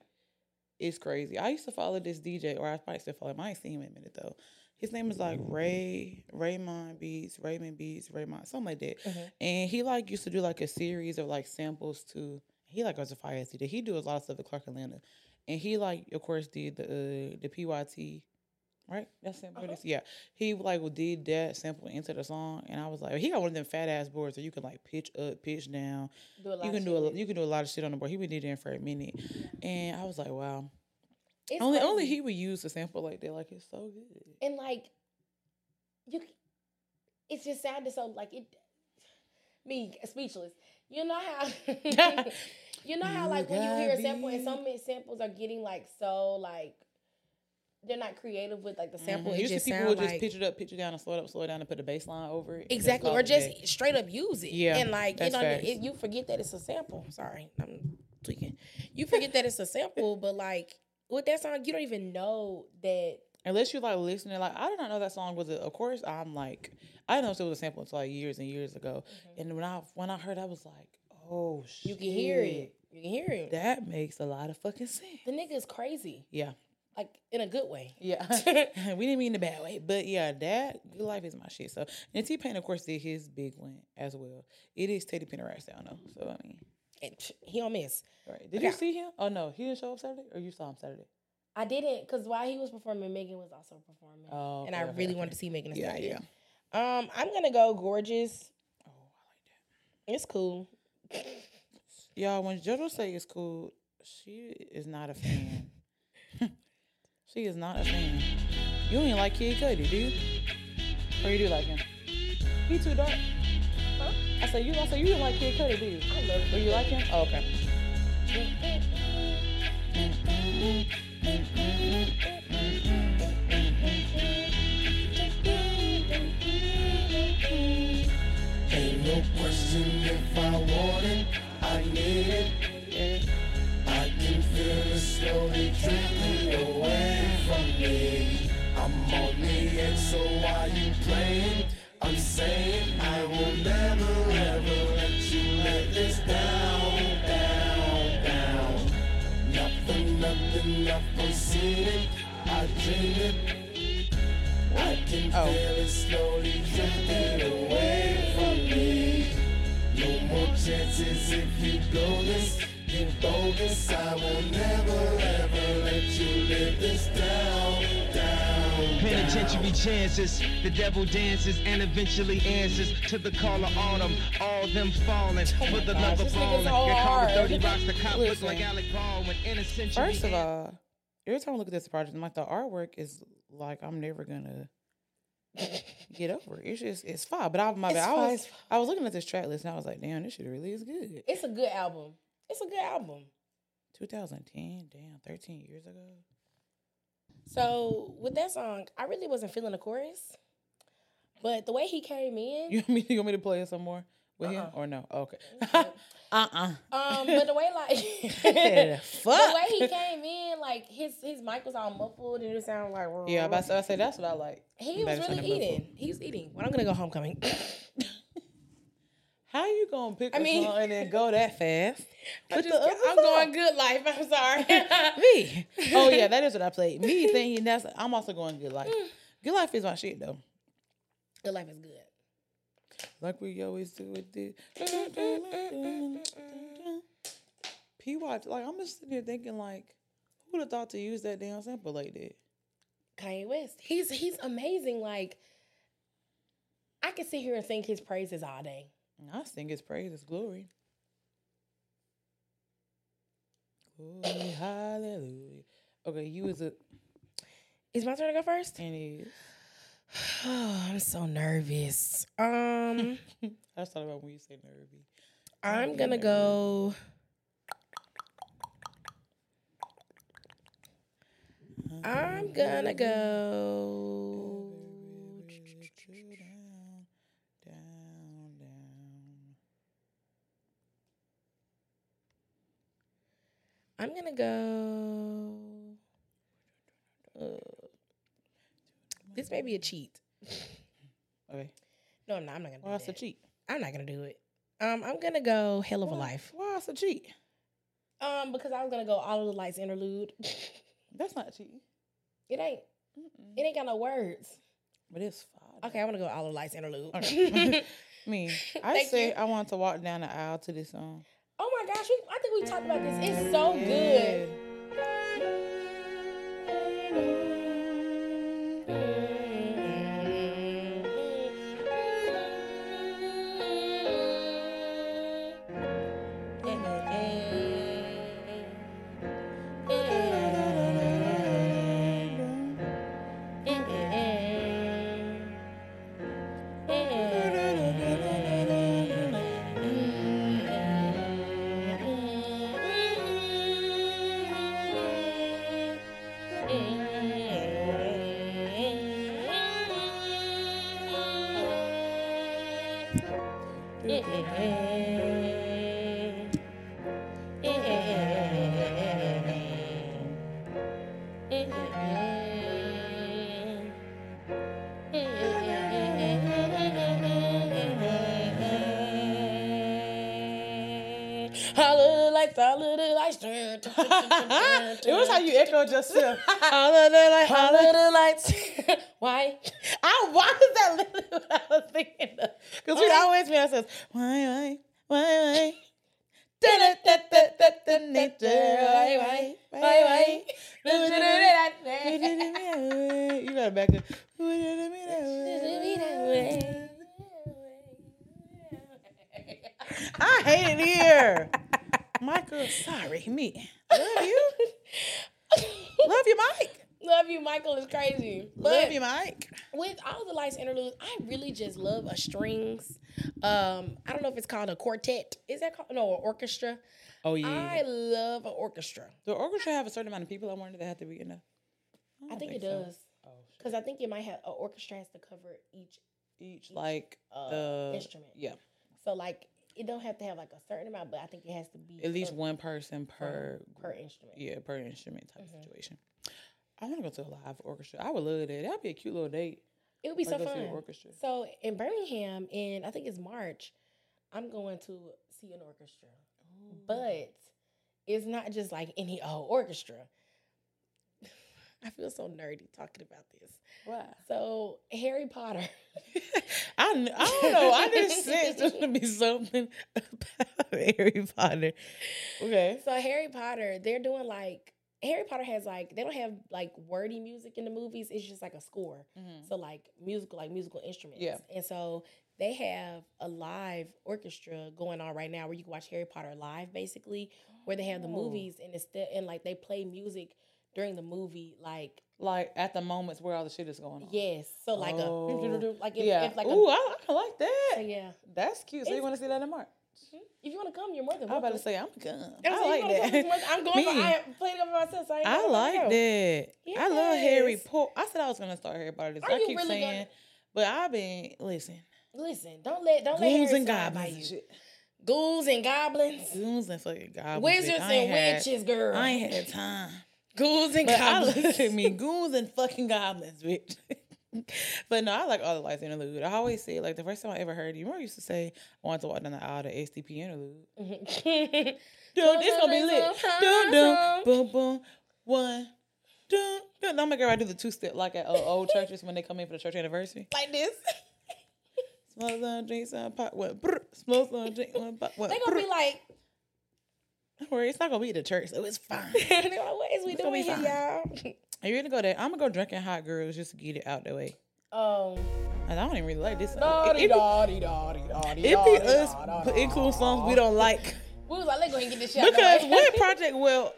is crazy. I used to follow this DJ, or I probably still follow him. I ain't seen him in a minute though. His name is like Ray Raymond Beats, Raymond Beats, Raymond, something like that. And he like used to do like a series of like samples too. He like was a fire ass DJ. He do a lot of stuff at Clark Atlanta, and he like of course did the uh, the PYT. Right, that's sample. Uh-huh. it is? Yeah, he like did that sample into the song, and I was like, he got one of them fat ass boards that you can like pitch up, pitch down, Do a lot you can do a you can do a lot of shit on the board. He would been DJing for a minute, and I was like, wow. It's only crazy. only he would use a sample like that. Like it's so good. and like you c- it just sounded so like it me speechless you know how [LAUGHS] [LAUGHS] you know how like when you hear a sample and be- so many samples are getting like so like they're not creative with like the sample Mhm. it Usually just people will would like just pitch it up, pitch it down, and slow it up, slow it down, and put a bass line over it. exactly or just day. straight up use it Yeah, and like you know it, you forget that it's a sample sorry i'm tweaking you forget that it's a sample but like with that song you don't even know that Unless you like listening, like I did not know that song was. A, of course, I'm like I didn't know it was a sample until like years and years ago. And when I when I heard, I was like, oh shit, you can hear it you can hear it That makes a lot of fucking sense. the nigga is crazy Yeah, like in a good way yeah. [LAUGHS] [LAUGHS] we didn't mean the bad way, but yeah, that good life is my shit. So and T Pain, of course, did his big one as well. It is Teddy Pendergrass down though. So I mean, And he don't miss. right? Did Okay. you see him? Oh no, he didn't show up Saturday, or you saw him Saturday? I didn't because while he was performing, Megan was also performing, Oh, and okay, I okay, really wanted to see Megan. Yeah, Stallion. yeah. Um, I'm gonna go gorgeous. Oh, I like that. It's cool. Y'all, when JoJo say it's cool, she is not a fan. [LAUGHS] she is not a fan. You don't even like Kid Cudi, do you? Or you do like him? He too dark. Huh? I say you. I say you didn't like Kid Cudi, do you? I love Do you like him? Oh, okay. Ain't no question if I want it, I need it. Yeah. I can feel it slowly drifting away from me. I'm on the edge, so why you playing? I'm saying I will never ever let you let this down, down, down. Nothing, nothing, nothing seen it. I dream it. I can Oh. feel it slowly drifting away from me. No more chances if you go this, you bogus. I will never ever let you live this down, down. Penitentiary chances, the devil dances and eventually answers to the call of autumn. All them falling for the love gosh, of this nigga's balling. so Your with 30 rocks, the cop look Listen. like Alec Baldwin. Innocent. First of all, every time I look at this project, I'm like the artwork is like I'm never gonna get over it. It's just it's fine. But I, my It's bad. I was fine. I was looking at this track list and I was like, damn, this shit really is good. It's a good album. It's a good album. 2010, damn, 13 years ago. So with that song, I really wasn't feeling the chorus, but the way he came in, You [LAUGHS] want me, you want me to play it some more with him Uh-uh. or no? Okay. Okay. [LAUGHS] uh-uh. um, but the way like [LAUGHS] The the way he came in, like his his mic was all muffled and it sounded like Yeah, but I say, I say that's what I like. he was really eating. He was eating. When I'm gonna go homecoming. How you gonna pick I mean- and then go that fast? Put just, the other I'm song. going good life. I'm sorry. [LAUGHS] Me. Oh yeah, [LAUGHS] that is what I played. Me thinking that's I'm also going good life. Mm. Good life is my shit though. good life is good. Like we always do with this. P watch like I'm just sitting here thinking like, who would have thought to use that damn sample like that? Kanye West. He's he's amazing. Like I could sit here and sing his praises all day. I sing his praise, his glory. Glory, hallelujah. Okay, you was a Is my turn to go first? and he [SIGHS] Oh, I'm so nervous. Um, [LAUGHS] I just thought about when you say nervy. I'm gonna go. I'm gonna go. I'm gonna go. Uh, this may be a cheat. [LAUGHS] Okay. No, I'm not. I'm not gonna. Why do it's a cheat? I'm not gonna do it. Um, I'm gonna go hell of a life. Why it's a cheat? Um, because I was gonna go all of the lights interlude. [LAUGHS] That's not cheating. it ain't. It ain't got no words. But it's fine. Okay, I'm gonna go all of the lights interlude. [LAUGHS] Me, I say you. I want to walk down the aisle to this song. oh my gosh, we, I think we talked about this. It's so good. It was how you echoed yourself. [LAUGHS] of the of the lights. [LAUGHS] Why? I, why is that literally what I was thinking? Because we always hear ourselves, why, why, why, why? Know if it's called a quartet. Is that called no an orchestra? Oh yeah. I love an orchestra. the orchestra have a certain amount of people. I wonder they have to be in there. I don't think it so. does Oh, because I think it might have an orchestra has to cover each. each like uh, the instrument. Yeah, So like it don't have to have like a certain amount, but I think it has to be at least covered one person per per instrument. yeah per instrument type Mhm. situation. I want to go to a live orchestra. I would love that. That'd be a cute little date. It would be Like so fun. orchestra. So in Birmingham, in I think it's March, I'm going to see an orchestra, but it's not just like any old orchestra. [LAUGHS] I feel so nerdy talking about this. Why? So Harry Potter. [LAUGHS] I I don't know. I just sensed going to be something about [LAUGHS] Harry Potter. Okay. So Harry Potter, they're doing like Harry Potter has like they don't have like wordy music in the movies. It's just like a score. Mm-hmm. So like musical, like musical instruments. Yeah. And so they have a live orchestra going on right now where you can watch Harry Potter live, basically, where they have the Oh. movies and instead and like they play music during the movie, like Like at the moments where all the shit is going on. yes, so like Oh. a [LAUGHS] like if, yeah. if like Ooh, a I, I like that. so yeah. That's cute. So you want to see that in March? Hmm? If you want to come, you're more than welcome. I'm about to say I'm gonna. I'm I like that. I'm going. [LAUGHS] For, I played it for myself. So I, I like by that. I love Harry Potter. I said I was gonna start Harry Potter. This. Are I you keep really saying, gonna- but I've been listen. Listen, don't let don't let Goons Harry and goblins you. Ghouls and goblins, Goons and fucking goblins. wizards. I and had- witches, girl. I ain't had time. ghouls and But I goblins. look at me, [LAUGHS] goons and fucking goblins, bitch. [LAUGHS] but no, I like all the lights interlude. I always say like the first time I ever heard you, remember I used to say I wanted to walk down the aisle to STP interlude. Dude, it's gonna be lit. Dum dum, boom boom, one, dum dum. Don't make everybody do the two step like at uh, old [LAUGHS] churches when they come in for the church anniversary. like this. Smoke some, drink some, pop one, brr. smoke some, drink one, pop one. They gonna be like, Don't worry, it's not gonna be the church, so it's fine. [LAUGHS] they like, what is we It's doing here, y'all? Are you gonna go there? I'm gonna go drinking hot girls just to get it out the way. Um, I don't even really like this. song. It, be us include songs we don't like. We was like, let's go and get this shit. out the Because what [LAUGHS] project will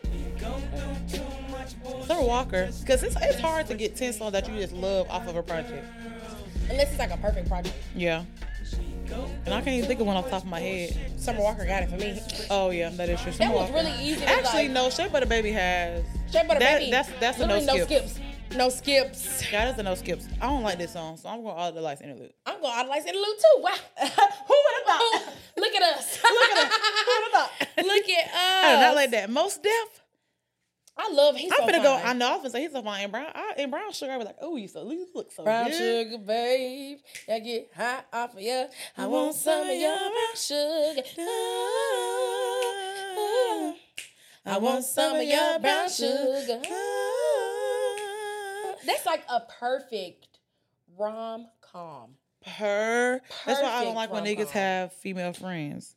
Sir Walker? Because it's it's hard to get ten songs that you just love off of a project. Unless it's like a perfect project. Yeah. And I can't even think of one off the top of my head. Summer Walker got it for me. Oh yeah, that is true. Summer that was Walker. really easy. Actually, like, no. Of the Baby has. Straight Butter that- Baby. that's- that's a no literally skip. skips. No skips. Yeah, that's a no skips. I don't like this song, so I'm going all the lights interlude. I'm going out of lights in the loop too. Wow. [LAUGHS] Who would have thought? [LAUGHS] Look at us. Look at us. Who would have thought? [LAUGHS] Look at us. I do not like that. Most deaf. I love he's I'm so finna go. fine. I know. I'm finna say he's so fine. And brown, I, and brown sugar. I was like, oh, you so you look so good. Brown good. sugar, babe. I get high off of you. I want some of your brown sugar. Ah, I want some of your brown sugar. That's like a perfect rom com. Her. That's why I don't like when rom-com. niggas have female friends.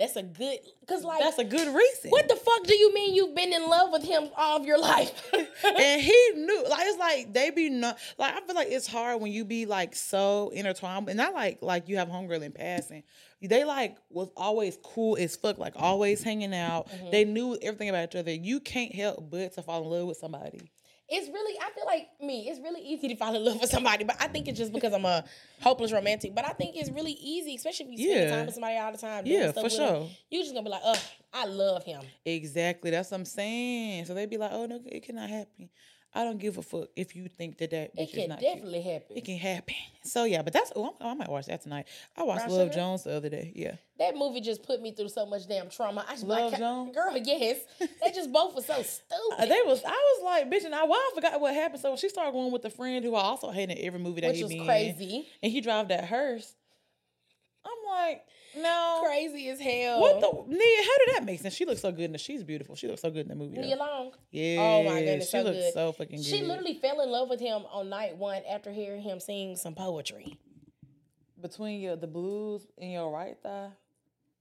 That's a good, cause like, That's a good reason. what the fuck do you mean you've been in love with him all of your life? [LAUGHS] and he knew like it's like they be not like I feel like it's hard when you be like so intertwined and not like like you have homegirl in passing. They like was always cool as fuck, like always hanging out. Mm-hmm. They knew everything about each other. You can't help but to fall in love with somebody. It's really I feel like me, it's really easy to fall in love with somebody, but I think it's just because I'm a hopeless romantic. But I think it's really easy, especially if you spend Yeah. time with somebody all the time. Yeah, for them, sure. You just gonna be like, oh, I love him. Exactly. That's what I'm saying. So they'd be like, oh no, it cannot happen. I don't give a fuck if you think that that It can not cute. definitely happen. It can happen. So yeah, but that's oh, I might watch that tonight. I watched Brown Love Sugar? Jones the other day. Yeah. That movie just put me through so much damn trauma. I just Love like, Jones? girl, yes, [LAUGHS] they just both were so stupid. Uh, they was I was like, bitch, and I, well, I forgot what happened. So she started going with a friend who I also hated every movie that which he was be in. crazy, and he drove that hearse. I'm like, no, crazy as hell. what the Nia? How did that make sense? She looks so good in the. She's beautiful. She looks so good in the movie. Nia. Long? Yeah. Oh my goodness, she so looks good. so fucking good. She literally fell in love with him on night one after hearing him sing some poetry. between your the blues in your right thigh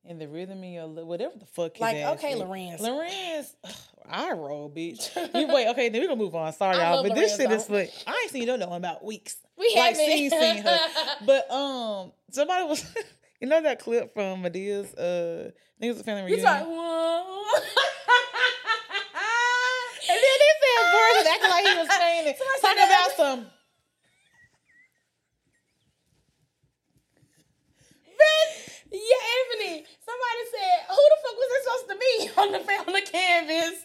and the rhythm in your whatever the fuck. his Like, ass okay, is. Larenz. Larenz, ugh, I roll, bitch. [LAUGHS] you wait, okay, then we gonna move on. Sorry, I y'all, love but this shit Larenz, is like I ain't seen no one about weeks. We like haven't. seen seen her, [LAUGHS] but um, somebody was. [LAUGHS] You know that clip from Madea's uh, I think it was a family You reunion. like, whoa. and then they said verse acting like he was [LAUGHS] saying it. Somebody Talk said that. about some. Yeah, Anthony. Somebody said, "Who the fuck was this supposed to be [LAUGHS] on the on the canvas?"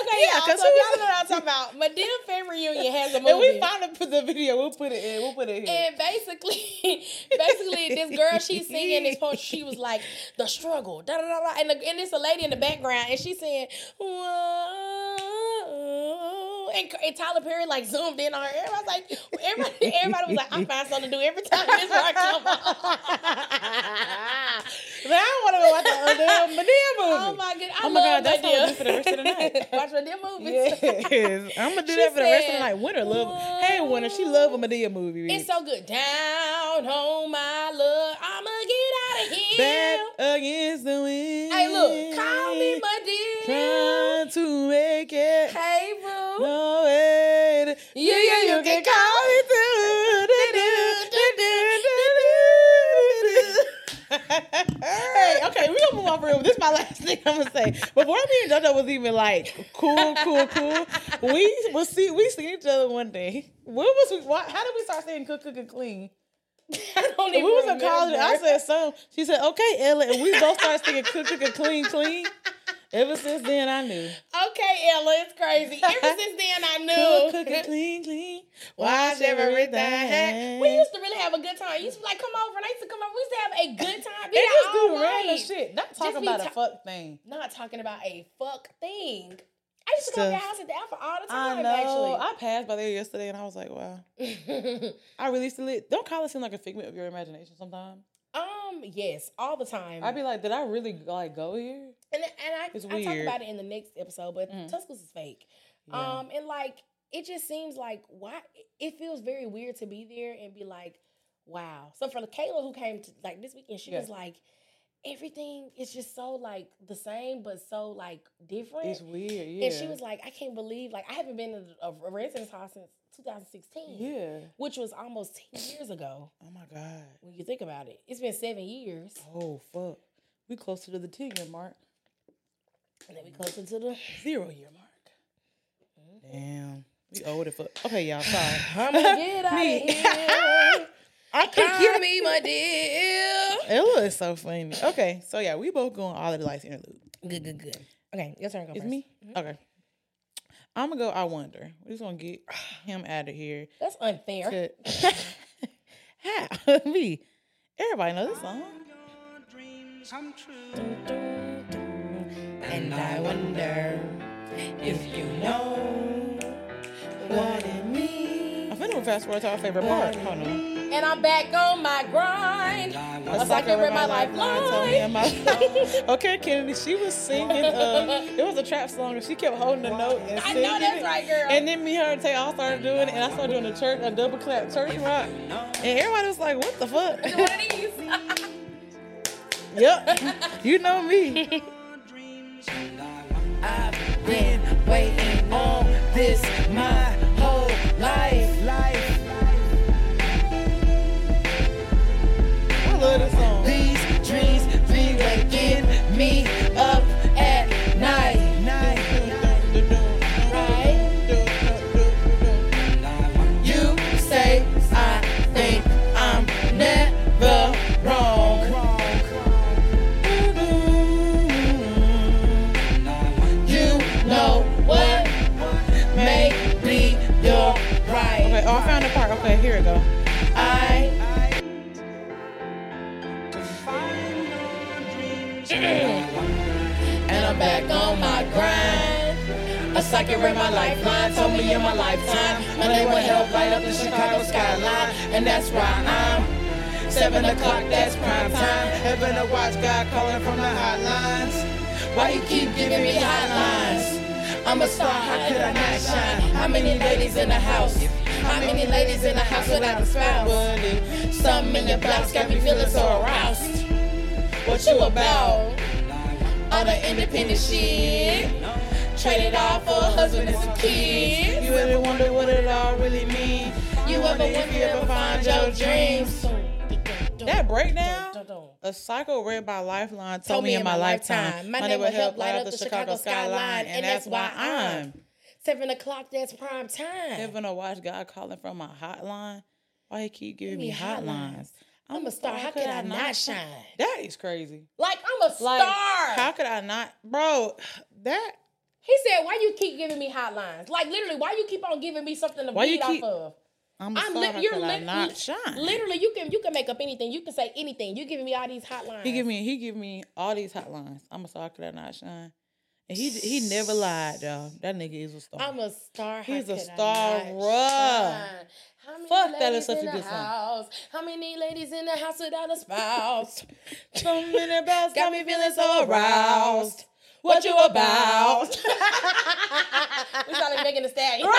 Okay, Yeah, yeah, 'cause so y'all know what I'm talking about. My Medina Family Reunion has a movie. And we finally put the video. We'll put it in. We'll put it here. And basically, [LAUGHS] basically, this girl she's singing this poetry. She was like, "The struggle," da da da da, and, the, and it's a lady in the background, and she's saying, "Whoa," and, and Tyler Perry like zoomed in on her. I was like, everybody, everybody was like, "I find something to do every time this rock come on." [LAUGHS] Man, I want to go watch the uh, damn Madea movie. Oh my god! I Oh my God, that's what I'm gonna do for the rest of the night. [LAUGHS] Watch Madea movies. Yes, I'm gonna do She that for the rest of the night. Winter love. Hey, Winter, she love a Madea movie. It's so good. Down home, my love. I'ma get out of here. back against the wind. Hey, look, call me my dear. Trying to make it. Hey, boo. No way. Yeah, yeah, you can call me through. hey, okay, we're gonna move on off real. This is my last thing I'm gonna say. Before me and JoJo was even like cool, cool, cool. We was see we seen each other one day. What was we? Why, how did we start saying cook, cook, and clean? I don't know. We was in college. I said so. She said okay, Ella, and we both started singing cook, cook, and clean, clean. Ever since then, I knew. Okay, Ella, it's crazy. Ever [LAUGHS] since then, I knew. cook, and clean, clean. Wash everything. everything. We used to really have a good time. You used to like come over and I used to come over. We used to have a good [LAUGHS] time. Be just all do random shit. Not talking about a fuck thing. Not talking about a fuck thing. I used to go to your house at the Alpha all the I time, know. I passed by there yesterday and I was like, wow. [LAUGHS] I really still live. Don't college seem like a figment of your imagination sometimes? um, yes, all the time. I'd be like, did I really like go here? And and I, It's I talk about it in the next episode, but Mm. Tuscaloosa is fake. Yeah. Um, and like it just seems like why it feels very weird to be there and be like, wow. So for the Kayla who came to like this weekend, she Yeah. was like, everything is just so like the same, but so like different. It's weird, yeah. And she was like, I can't believe like I haven't been in a, a residence hall since 2016. yeah. Which was almost 10 years ago Oh my God. when you think about it. It's been seven years. Oh fuck. We closer to the ten year mark. And then we close into the Zero year mark. Damn. We old as fuck. Okay, y'all. Sorry. [LAUGHS] I'm gonna get out of here. [LAUGHS] I Call me my dear. Ella is so funny. Okay, so yeah, we both going all of the lights interlude. Good, good, good. Okay, your turn. Go It's first. me? Mm-hmm. Okay. I'm gonna go. I wonder. We're just gonna get him out of here. That's unfair. Could- [LAUGHS] How? me. Everybody knows this song. And I wonder if you know what it means. I'm finna fast forward to our favorite part. Hold on. And I'm back on my grind. A sucker in my lifeline. told me in my [LAUGHS] [LAUGHS] Okay, Kennedy, she was singing. Uh, it was a trap song, and she kept holding the note and singing. I know that's right, girl. And then me, her, and Tay all started doing it, and I started doing a church, a double clap church rock, and everybody was like, "What the fuck?" One of these. [LAUGHS] yep, you know me. I've been waiting on this my A sucker in my lifeline told me in my lifetime my name will help light up the Chicago skyline, and that's why I'm seven o'clock. That's prime time. Heaven to watch God calling from the hotlines. Why you keep giving me hotlines? I'm a star, how could I not shine? How many ladies in the house? How many ladies in the house without a spouse? Something in your blouse got me feeling so aroused. What you about? All the independent shit. Traded off for a husband and some kids. You ever wonder what it all really means? You ever wonder if you ever find your dreams? That breakdown, a cycle read by Lifeline told, me in my lifetime. My name will help light up the Chicago skyline, and that's why I'm seven o'clock. That's prime time. Heaven to watch God calling from my hotline. Why he keep giving Give me me hotlines? I'm a star. How could I not shine? That is crazy. Like I'm a Like, star. how could I not, bro? [SIGHS] That he said, "Why you keep giving me hotlines? Like literally, why you keep on giving me something to Why feed keep- off of?" I'm a I'm star. you're could I not shine? Literally, you can you can make up anything. You can say anything. You giving me all these hotlines. He give me he give me all these hotlines. I'm a star. Could I not shine? And he he never lied, y'all. That nigga is a star. I'm a star. He's a star, not How many Fuck, that is such in a good song. house? How many ladies in the house without a spouse? [LAUGHS] so many bells Got me feeling so aroused. What you about? [LAUGHS] we sound like Megan Thee Stallion. [LAUGHS]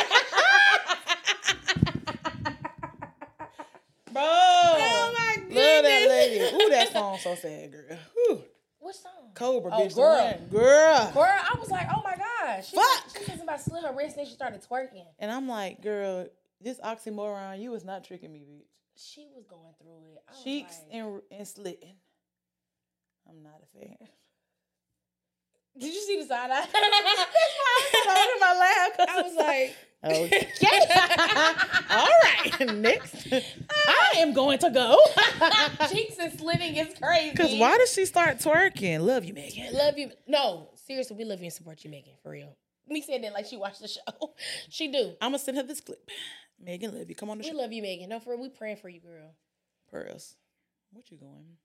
Bro. Oh my goodness. Love that lady. Ooh, that song so sad, girl. Whew. What song? Cobra, Oh, bitch. girl. Girl. Girl. I was like, oh my gosh. She Fuck. She said somebody slit her wrist and she started twerking. And I'm like, girl, this oxymoron, you was not tricking me, bitch. She was going through it. Cheeks like, and and slitting. I'm not a fan. Did you see the side eye? I in my lap. I was like, [LAUGHS] okay. [LAUGHS] [LAUGHS] All right. Next, I am going to go. cheeks and slitting is crazy. Because why does she start twerking? Love you, Megan. Love you. No, seriously, we love you and support you, Megan. For real. Me saying that like she watched the show. she do. I'm gonna send her this clip. Megan, love you. Come on the We show. We love you, Megan. No, for real, we praying for you, girl. Pearls. What you going?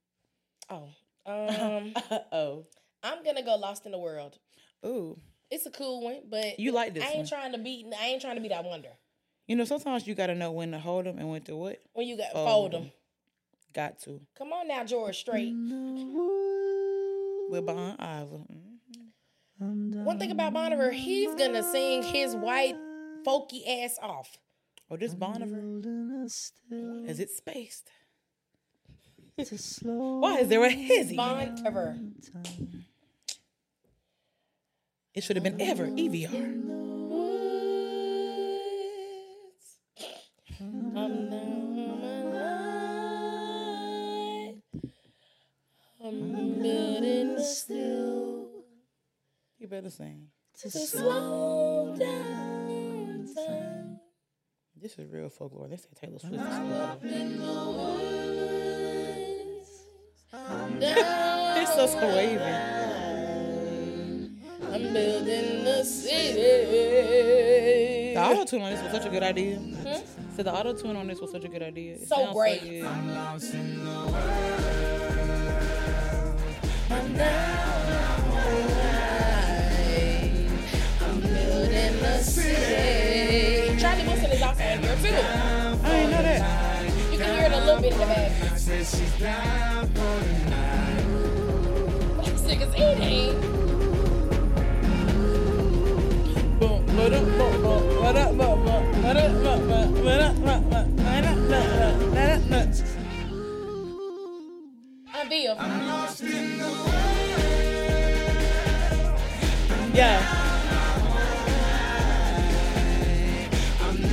Oh, um, oh. I'm gonna go Lost in the World. Ooh. It's a cool one, but You like this I ain't one. trying to be. I ain't trying to be that wonder. You know, sometimes you gotta know when to hold them and when to what. When you got Fold fold 'em. them. Got to. Come on now, George Strait. With Bon Iver. Mhm. One thing about Bon Iver, he's gonna sing his white folky ass off. Oh, this Bon Iver. Is it spaced? Why is there a hizzy? Bon Iver. It should have been ever E EVR. I'm down on my line. I'm building a still You better sing. to slow down time. This is real folklore. They say Taylor Swift is folklore. In the woods, down It's so wavy. I'm building a city. The auto tune on this was such a good idea. So the auto tune on this was such a good idea. It Hmm? So sounds great. good. I'm down I'm building a city. Charlie Wilson is also in here too. I didn't know that. You can hear it a little bit in the back. This nigga's eating. I'm Bill. Yeah.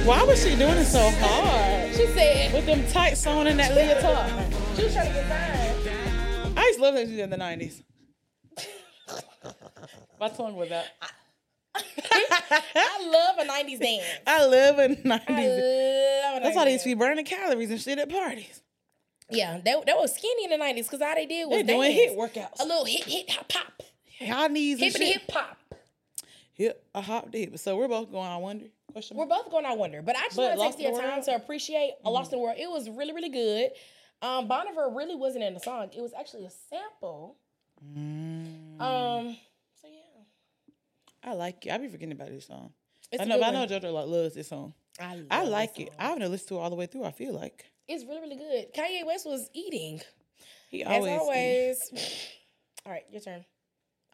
Why was she doing it so hard? She said With them tights on and that leotard. she was trying to get signed. I used to love that she did in the 90s. My tongue was out. I love a 90s dance. I love a I 90s. love a That's why 90s they used to be burning calories and shit at parties. Yeah, they, they was skinny in the 90s because all they did was They doing hit workouts. A little hit, hit, hop, pop. Y'all knees and Hippity shit. hip pop. Hip, a hop dip. So we're both going, I wonder. Question We're both going, I wonder. But I just want to take Lost in the the time World? to appreciate A Lost in the World. It was really, really good. Um, Bon Iver really wasn't in the song. It was actually a sample. Mm, Um. I like it. I be forgetting about this song. It's I know, I know. JoJo like, loves this song. I, I like it. I haven't listened to listen to it all the way through, I feel like. It's really, really good. Kanye West was eating. He As always. always. [LAUGHS] All right, your turn.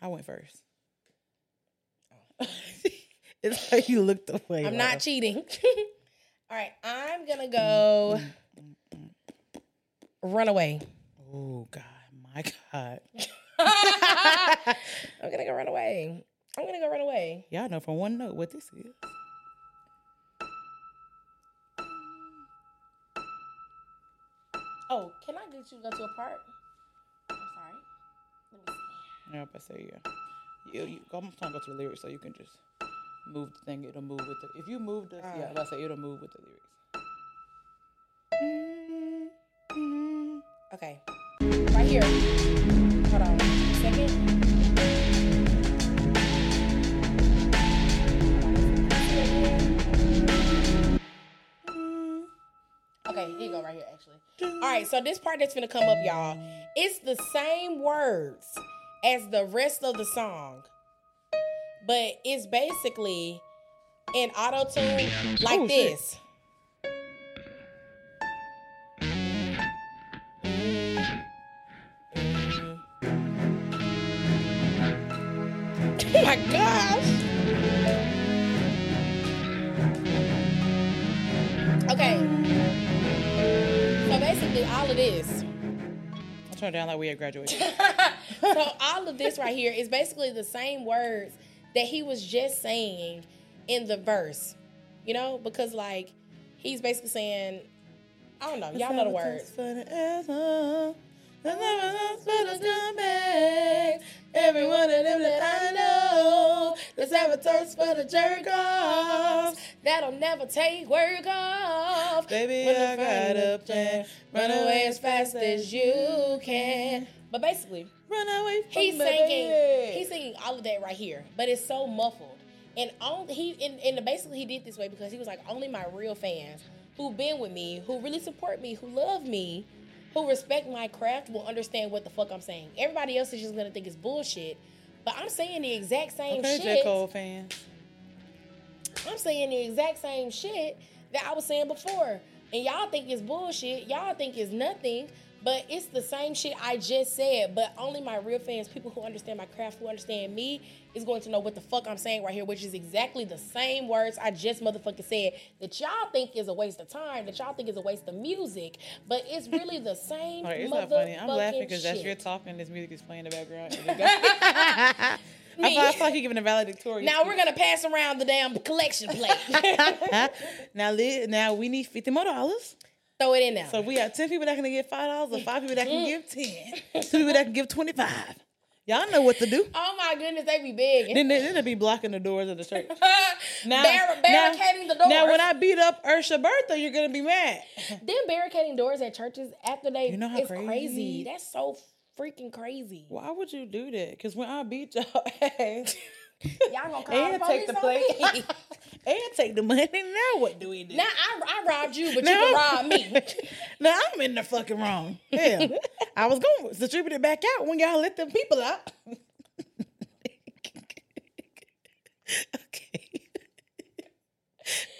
I went first. [LAUGHS] it's like you looked away. I'm not cheating. [LAUGHS] All right, I'm gonna go Runaway. Oh God, my God. I'm gonna go Runaway. I'm gonna go run away. Y'all know from one note what this is. Oh, can I get you to go to a part? I'm sorry. Let me see. Yeah, I say yeah. You, you, I'm trying to go to the lyrics so you can just move the thing. It'll move with it. If you move the, yeah, Alright. I say it'll move with the lyrics. Okay. Right here. Hold on. Second. Right here actually. All right, so this part that's gonna come up, y'all, it's the same words as the rest of the song, but it's basically in auto tune like Oh, shit. this. Oh my gosh. All of this. I'll turn it down like we at graduation. [LAUGHS] so all of this right here is basically the same words that he was just saying in the verse. You know, because like he's basically saying, I don't know, y'all know the words. Every one of them that I know, have a thirst for the jerk offs. That'll never take work off. Baby, When I got a plan. Run away as fast as you can. But basically, Run away from he's singing he's singing all of that right here but it's so muffled and on he and, and basically he did this way because he was like only my real fans who've been with me who really support me who love me who respect my craft will understand what the fuck i'm saying. Everybody else is just gonna think it's bullshit but i'm saying the exact same Okay, J. shit. Cole fans. i'm saying the exact same shit that i was saying before. And y'all think it's bullshit. Y'all think it's nothing but it's the same shit I just said, but only my real fans, people who understand my craft, who understand me, is going to know what the fuck I'm saying right here, which is exactly the same words I just motherfucking said that y'all think is a waste of time, that y'all think is a waste of music, but it's really the [LAUGHS] same All right, it's motherfucking not funny. I'm laughing because shit. as you're talking, this music is playing in the background. [LAUGHS] [LAUGHS] I I like you're giving a valedictorian. now we're gonna pass around the damn collection plate. now, now we need fifty more dollars. Throw it in there. So we have ten people that can give five dollars, or five people that can give ten, [LAUGHS] two people that can give twenty five. Y'all know what to do. oh my goodness, they be big. Then they, then they be blocking the doors of the church. [LAUGHS] Now, Bar- barricading the doors. Now, when I beat up Ursha Bertha, you're gonna be mad. [LAUGHS] Them barricading doors at churches after they You know how it's crazy? crazy. That's so freaking crazy. Why would you do that? Because when I beat y'all ass Y'all gonna call and the take the plate [LAUGHS] and take the money, now what do we do? now I, I robbed you, but Now- you can rob me. [LAUGHS] now I'm in the fucking wrong. Yeah, I was gonna distribute it back out when y'all let them people out. [LAUGHS] okay.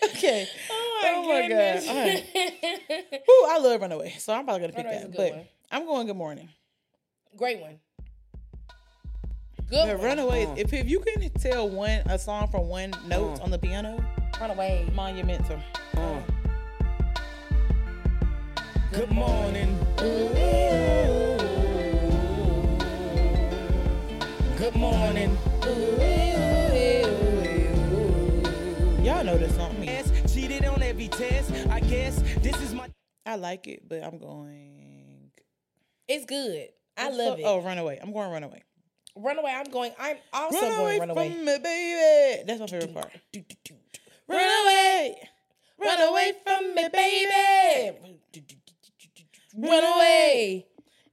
okay. Oh my, oh god. All right. Ooh, I love Runaway, so I'm probably gonna pick Runaway's that. But one. I'm going Good Morning. Great one. Good But one. Runaway, if, if you can tell one a song from one note on the piano, Runaway. monumental. Uh. Good morning. Good morning. Y'all know this song. Me. Cheated on every test. I guess this is my. I like it, but I'm going. It's good. I love it. Oh, Runaway. I'm going Runaway. Runaway. I'm going. I'm also going. Run away going runaway. from me, baby. That's my favorite part. Run away. Run away from me, baby. Run away.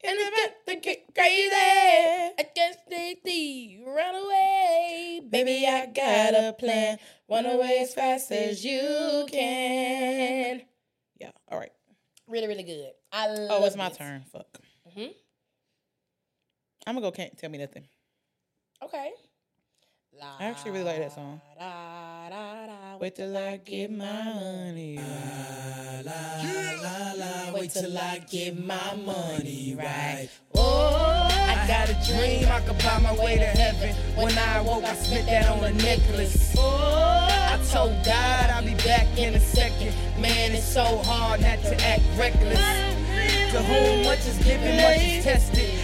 And got to get crazy. I just need thee. Run away. Baby, I got a plan. Run away as fast as you can. Yeah. All right. Really, really good. I love Oh, it's my this. turn. Fuck. Mm-hmm. I'm gonna go. Can't tell me nothing. Okay. I actually really like that song. La, da, da, Wait till I get my money. Wait till I get my money right. Oh, I got a dream I could buy my way to heaven. When I awoke, I spent that on a necklace. Oh, I told God I'll be back in a second. Man, it's so hard not to act reckless. To whom much is given, much is tested.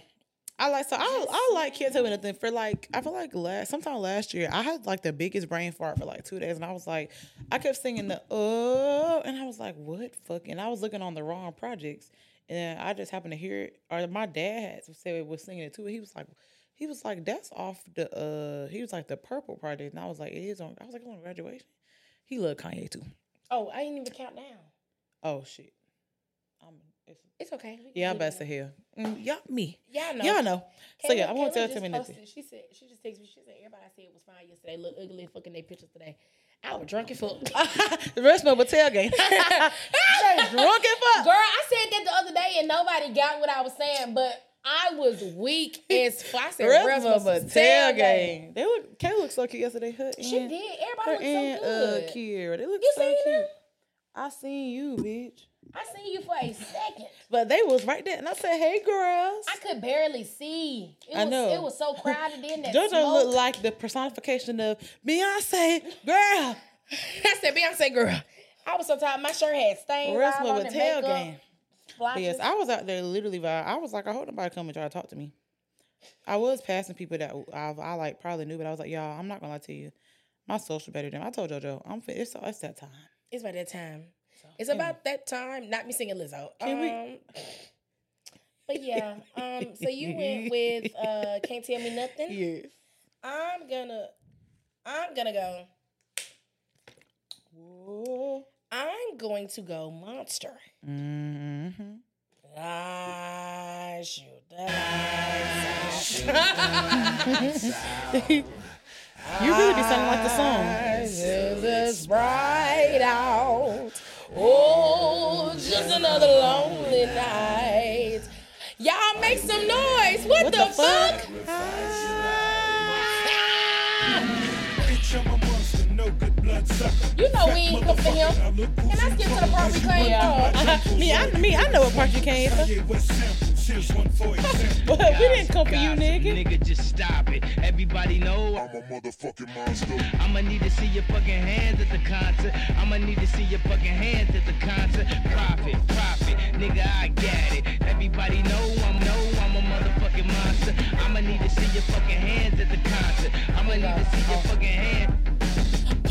I like so I I like can't tell me nothing for like I feel like last sometime last year I had like the biggest brain fart for like two days and I was like I kept singing the oh and I was like what fuck and I was looking on the wrong projects and I just happened to hear it or my dad had said was singing it too he was like he was like that's off the uh he was like the purple project and I was like it is on I was like on graduation. He loved Kanye too. Oh, I ain't even count down. oh shit it's, It's okay. Yeah I'm it to hear mm, y'all me Y'all know. y'all know so yeah I won't Kayla tell me nothing. She said she just texted me. She said everybody said it was fine yesterday. Look ugly fucking they pictures today. I was drunk as fuck. [LAUGHS] the rest of a tailgate. [LAUGHS] drunk as fuck. Girl, I said that the other day and nobody got what I was saying, but I was weak [LAUGHS] as fuck. I said The rest of a tailgate. They look. Kay looked so cute yesterday. Her She and, did. Everybody and looked so good. uh, Kiera. They look You so cute. them? I seen you, bitch. I seen you for a second. But they was right there, and I said, "Hey, girls." I could barely see. It I was, know. It was so crowded in that [LAUGHS] JoJo smoke. looked like the personification of Beyonce, girl. [LAUGHS] I said, Beyonce girl. I was so tired. My shirt had stains Rest of a tail game. Yes, I was out there literally. By, I was like, I hope nobody come and try to talk to me. I was passing people that I, I like probably knew, but I was like, y'all, I'm not gonna lie to you. My social better than I told JoJo. I'm it's it's that time. It's about that time. It's anyway. about that time. Not me singing Lizzo. Can we- um, But yeah. Um. So you [LAUGHS] went with uh, "Can't Tell Me Nothing." Yes. I'm gonna. I'm gonna go. Whoa. I'm going to go Monster. Mm-hmm. I shoot the lights. I shoot [LAUGHS] You really be sounding like the song. Another lonely night. Y'all make some noise. What, What the, the fuck? fuck? Bitch, I'm a monster, no good blood sucker. You know we ain't cook for him. Can I skip to the part we claim for? [LAUGHS] me, I, me, I know what part you came from. Yeah, what's simple? Here's one for. But [LAUGHS] we didn't come for you, nigga. Nigga, just stop it. Everybody know I'm a motherfucking monster. I'ma need to see your fucking hands at the concert. I'ma need to see your fucking hands at the concert. Profit, profit, nigga, I got it. Everybody know I'm know I'm a motherfucking monster. I'ma need to see your fucking hands at the concert. I'ma need to see your fucking hands.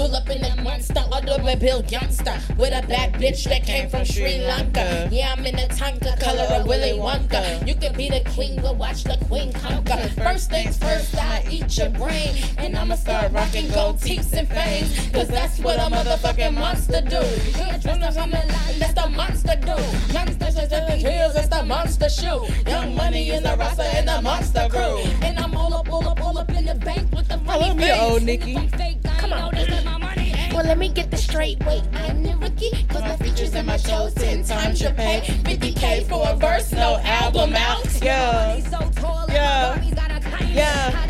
Pull up in a monster, automobile bill youngster with a bad bitch that came from Sri Lanka. Yeah, I'm in a tanker, color of Willy Wonka. You can be the king, but watch the queen conquer. First things first, I eat your brain, and I'ma start rocking gold teeth and fangs, cause that's what a motherfucking monster do. Yeah, dressed up on the line, that's the monster do. Monsters is the heels, that's the monster shoe. Young money in the roster and the monster crew. And I'm all up, all up, all up in the bank with the money love me, old Nikki. Come on. Well, let me get this straight. Wait, I'm the rookie. Cause my features and my shows 10 times your pay. 50k for a verse, no album out. Yeah. Yeah. Yeah.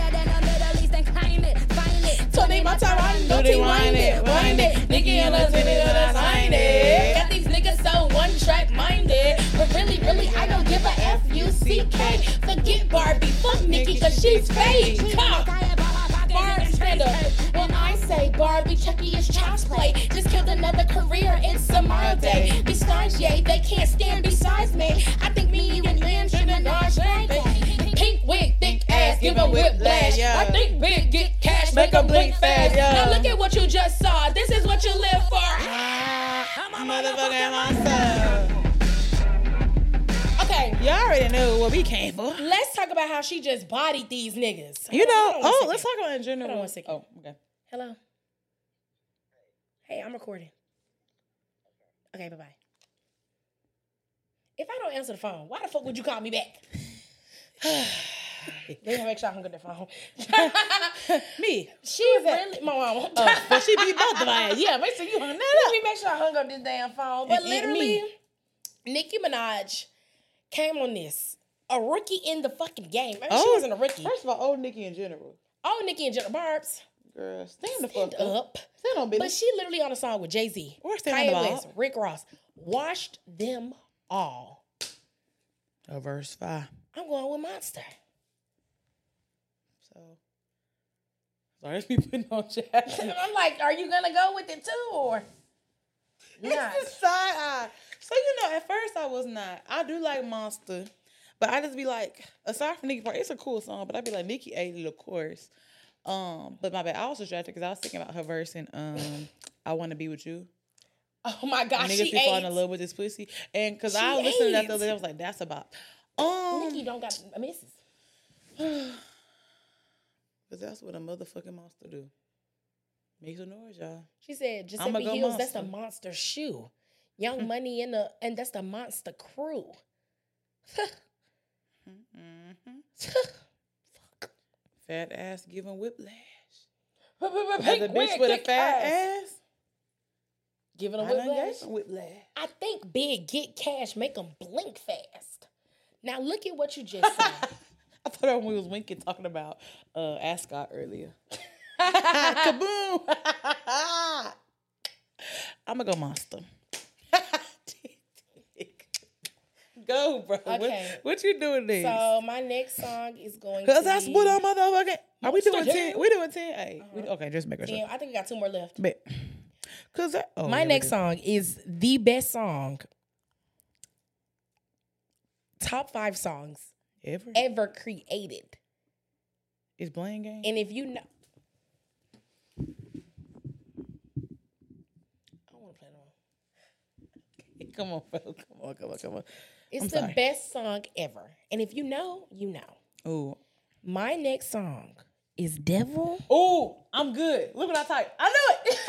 Tony Montaran, don't he wind it, wind it. Nicky and us it, and I signed it. Got these niggas so one track minded. But really, really, I don't give a F U C K. Forget Barbie, fuck Nikki, cause she's fake. Come. When I say Barbie, Chucky is child's play. Just killed another career, it's tomorrow day. Besides, yay, they can't stand besides me. I think me, you, and Lynn should have not Pink wig, thick ass, give 'em whiplash. Yeah. I think big, get cash, Make 'em blink fast. yeah. Now look at what you just saw. This is what you live for. I'm a motherfucking monster. You already know what we came for. let's talk about how she just bodied these niggas. You know, Hold on one oh, let's talk about in general. Hold on one second. Oh, okay. Hello. Hey, I'm recording. Okay, bye bye. If I don't answer the phone, why the fuck would you call me back? [SIGHS] Let me make sure I hung up the phone. [LAUGHS] Me. she really, my mama. Oh, but she beat both of us. Yeah, make sure you hung that up. Let me make sure I hung up this damn phone. But And- literally. Nicki Minaj came on this. A rookie in the fucking game. Maybe she Oh, wasn't a rookie. First of all, old Nikki in general. Old Nicki and Jenna Barbs. Girl, stand the Stand fuck up. up. Stand on But she literally on a song with Jay Z, Or stand on Kanye. West, Rick Ross, washed them all. A verse five. I'm going with Monster. So sorry, let's be putting on [LAUGHS] chat. I'm like, are you gonna go with it too, or not? It's the side eye. So you know, at first I was not. I do like Monster, but I just be like, aside from Nicki it's a cool song. But I'd be like, Nicki ate it, of course. Um, but my bad, I was distracted because I was thinking about her verse and um, I want to be with you. Oh my gosh, Niggas she be falling ate. in love with this pussy, and because I was listening to that the other day, I was like, that's about. Um, Nicki don't got misses. [SIGHS] Cause that's what a motherfucking monster do. Make some noise, y'all. She said Giuseppe go Hills. That's the Monster. monster shoe. Young [LAUGHS] Money in the and that's the monster crew. [LAUGHS] Fat ass giving whiplash. As As a bitch with a fat ass, Giving a whiplash. whiplash. I think big get cash make them blink fast. Now look at what you just said. [LAUGHS] I thought we was winking talking about uh Ascot earlier. Kaboom! I'm gonna go monster. go, bro. Okay. What, what you doing this? so my next song is going Cause to that's be what I'm motherfucking. Are we doing ten? We doing ten? Hey, we, uh-huh. okay, just make sure. Damn, I think we got two more left. Bet. Cause that, oh, My next song is the best song. Top five songs ever ever created. is Blame Game. And if you know, I want to play it on. [LAUGHS] Come on, bro. Come on, come on, come on. It's I'm the sorry. best song ever. And if you know, you know. Oh, My next song is Devil. oh, I'm good. Look what I typed. I knew it. [LAUGHS]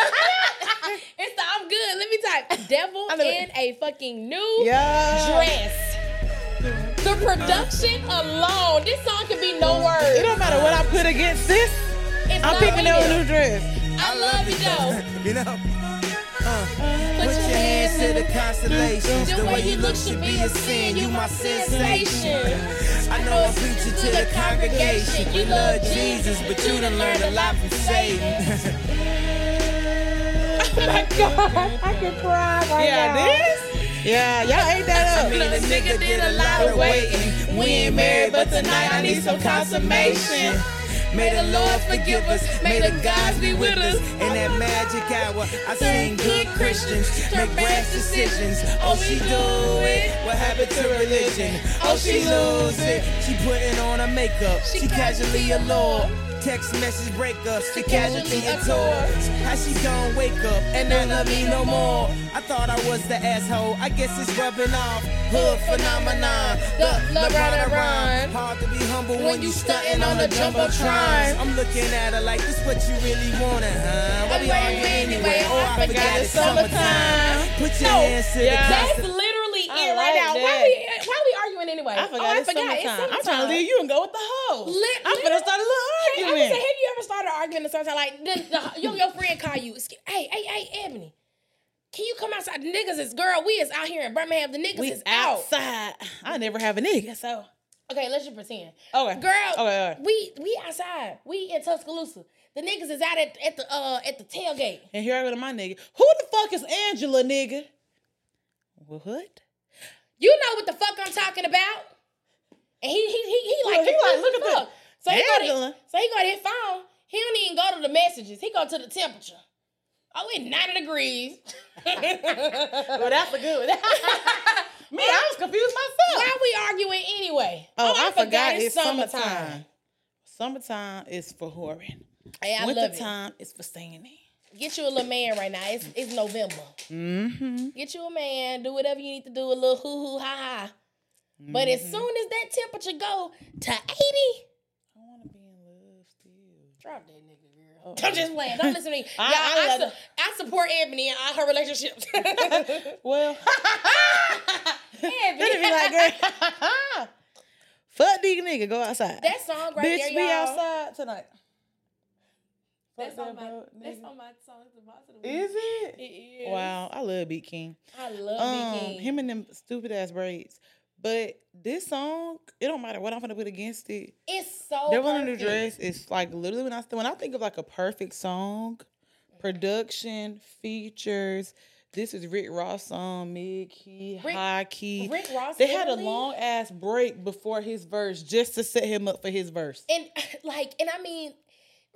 It's the I'm good. Let me type Devil in it. a fucking new yeah. dress. The production alone, this song can be no words. It don't matter what I put against this. It's I'm picking needed. out a new dress. I love you though. [LAUGHS] You know? Put, Put your to the constellations. The way you look should be a sin. You my sensation. I know I'm preaching to the congregation. You love Jesus, but you done learned a lot from Satan. [LAUGHS] [LAUGHS] Oh my god, I can cry right Yeah, now. this. Yeah, y'all ate that up. I up. mean, the nigga did a lot of waiting. We ain't married, but tonight I need some consummation. May the Lord forgive us. May the gods be with us. In that magic hour, I seen good Christians make rash decisions. Oh, she do it. What happened to religion? Oh, oh she lose it. She putting on her makeup. She casually allured. Text message breakups, the casualty of tours. How she gon' wake up and not love me no more? I thought I was the asshole. I guess it's rubbing off. Hood phenomenon. The LeBron run. Hard to be humble when, you stunting on the jumbotron. I'm looking at her like this what you really wanted, huh? What we arguing anyway? Oh, I forgot it's summertime. Put your hands to the That's const- literally I it right like now. Why that. we why we arguing anyway? I forgot oh, I it's forgot. summertime. It's summertime. I'm trying to leave you and go with the hoes. Lit- I'm finna start a little Hey, I was argument. Say, have you ever started arguing in the summertime? Like, the, the, your, your friend call you, hey, hey, hey, Ebony, can you come outside? The niggas is, girl, we is out here in Birmingham. The niggas we is out. outside. I never have a nigga, so Okay, let's just pretend. okay. Girl, Okay, okay. we we outside. We in Tuscaloosa. The niggas is out at, at the uh at the tailgate. And here I go to my nigga. Who the fuck is Angela, nigga? What? You know what the fuck I'm talking about? And he he he, he like Look, he like, look at fuck. So he go to, so he go to his phone. He don't even go to the messages. He go to the temperature. Oh, it's 90 degrees. [LAUGHS] Well, that's a good one. [LAUGHS] Me, I was confused myself. Why we arguing anyway? Oh, I, forgot, it's summertime. Summertime is for whoring. Hey, I Winter love it. time is for staying in. Get you a little man right now. It's it's November. Mm-hmm. Get you a man. Do whatever you need to do. A little hoo hoo ha ha. But as soon as that temperature go to 80, I want to be in love still. Drop that nigga, girl. I'm just playing. Don't listen to me. [LAUGHS] I- I I, su- I support Ebony in all her relationships. [LAUGHS] Well, [LAUGHS] Ebony. be like, girl, fuck these nigga, go outside. that song right Bitch, there, be y'all. outside tonight. That's on my that's on my song. It's the boss of the week. Is it? It is. Wow, I love Beat King. I love Um, Big King. him and them stupid ass braids. But this song, it don't matter what I'm gonna put against it. it's so Devil in a New. Dress is like literally when I when I think of like a perfect song, production, features. This is Rick Ross song, mid key, Rick- high key. Rick Ross They had a long ass break before his verse just to set him up for his verse. And [LAUGHS] like, and I mean,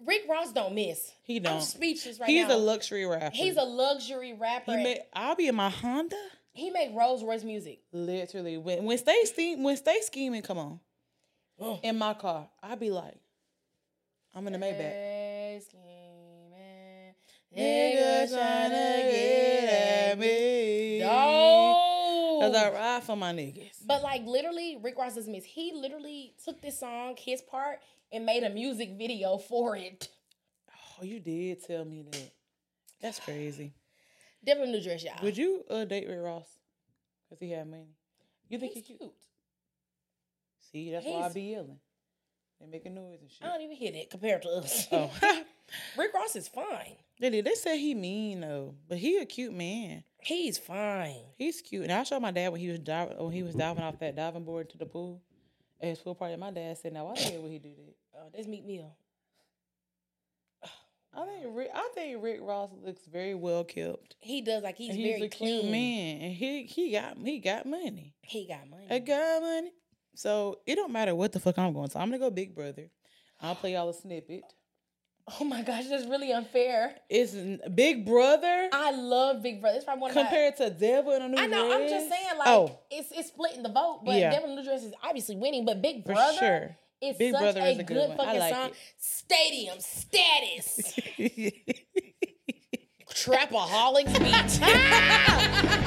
Rick Ross don't miss. He I'm don't. speechless right He's now. He's a luxury rapper. He's a luxury rapper. He He, I'll be in my Honda. Make Rolls Royce music. Literally, when when stay steam, when stay scheming, come on, Oh. in my car, I'll be like, I'm in the Maybach. Hey, scheming, Niggas tryna get at me. No. Cause I ride for my niggas. But like literally, Rick Ross doesn't miss. He literally took this song, his part, and made a music video for it. Oh, you did tell me that. That's crazy. In New Dress, y'all. Would you uh, date Rick Ross? Cause he had money. You think He's he's cute? cute. See, that's why I be yelling. They making noise and shit. I don't even hear that compared to us. Oh, [LAUGHS] Rick Ross is fine. they. They said he mean though, but he a cute man. He's fine. He's cute. And I showed my dad when he was diving when he was diving off that diving board to the pool at his pool party. My dad said, "Now why the hell would he do that?" Oh, that's Meek Mill. I think Rick, I think Rick Ross looks very well kept. He does like he's, he's very a cute clean. man, and he he got he got money. He got money. I got money. So it don't matter what the fuck I'm going. So I'm gonna go Big Brother. I'll play y'all a snippet. Oh my gosh, that's really unfair. It's Big Brother I love Big Brother. It's probably one of my. compared to Devil in a New I know. I'm just saying, like, oh, it's it's splitting the vote, but Yeah. Devil in the New Dress is obviously winning. But Big for Brother sure. Is Big such Brother a is a good good, one. I fucking like song. it. Stadium status. [LAUGHS] Trapaholics beat. [LAUGHS]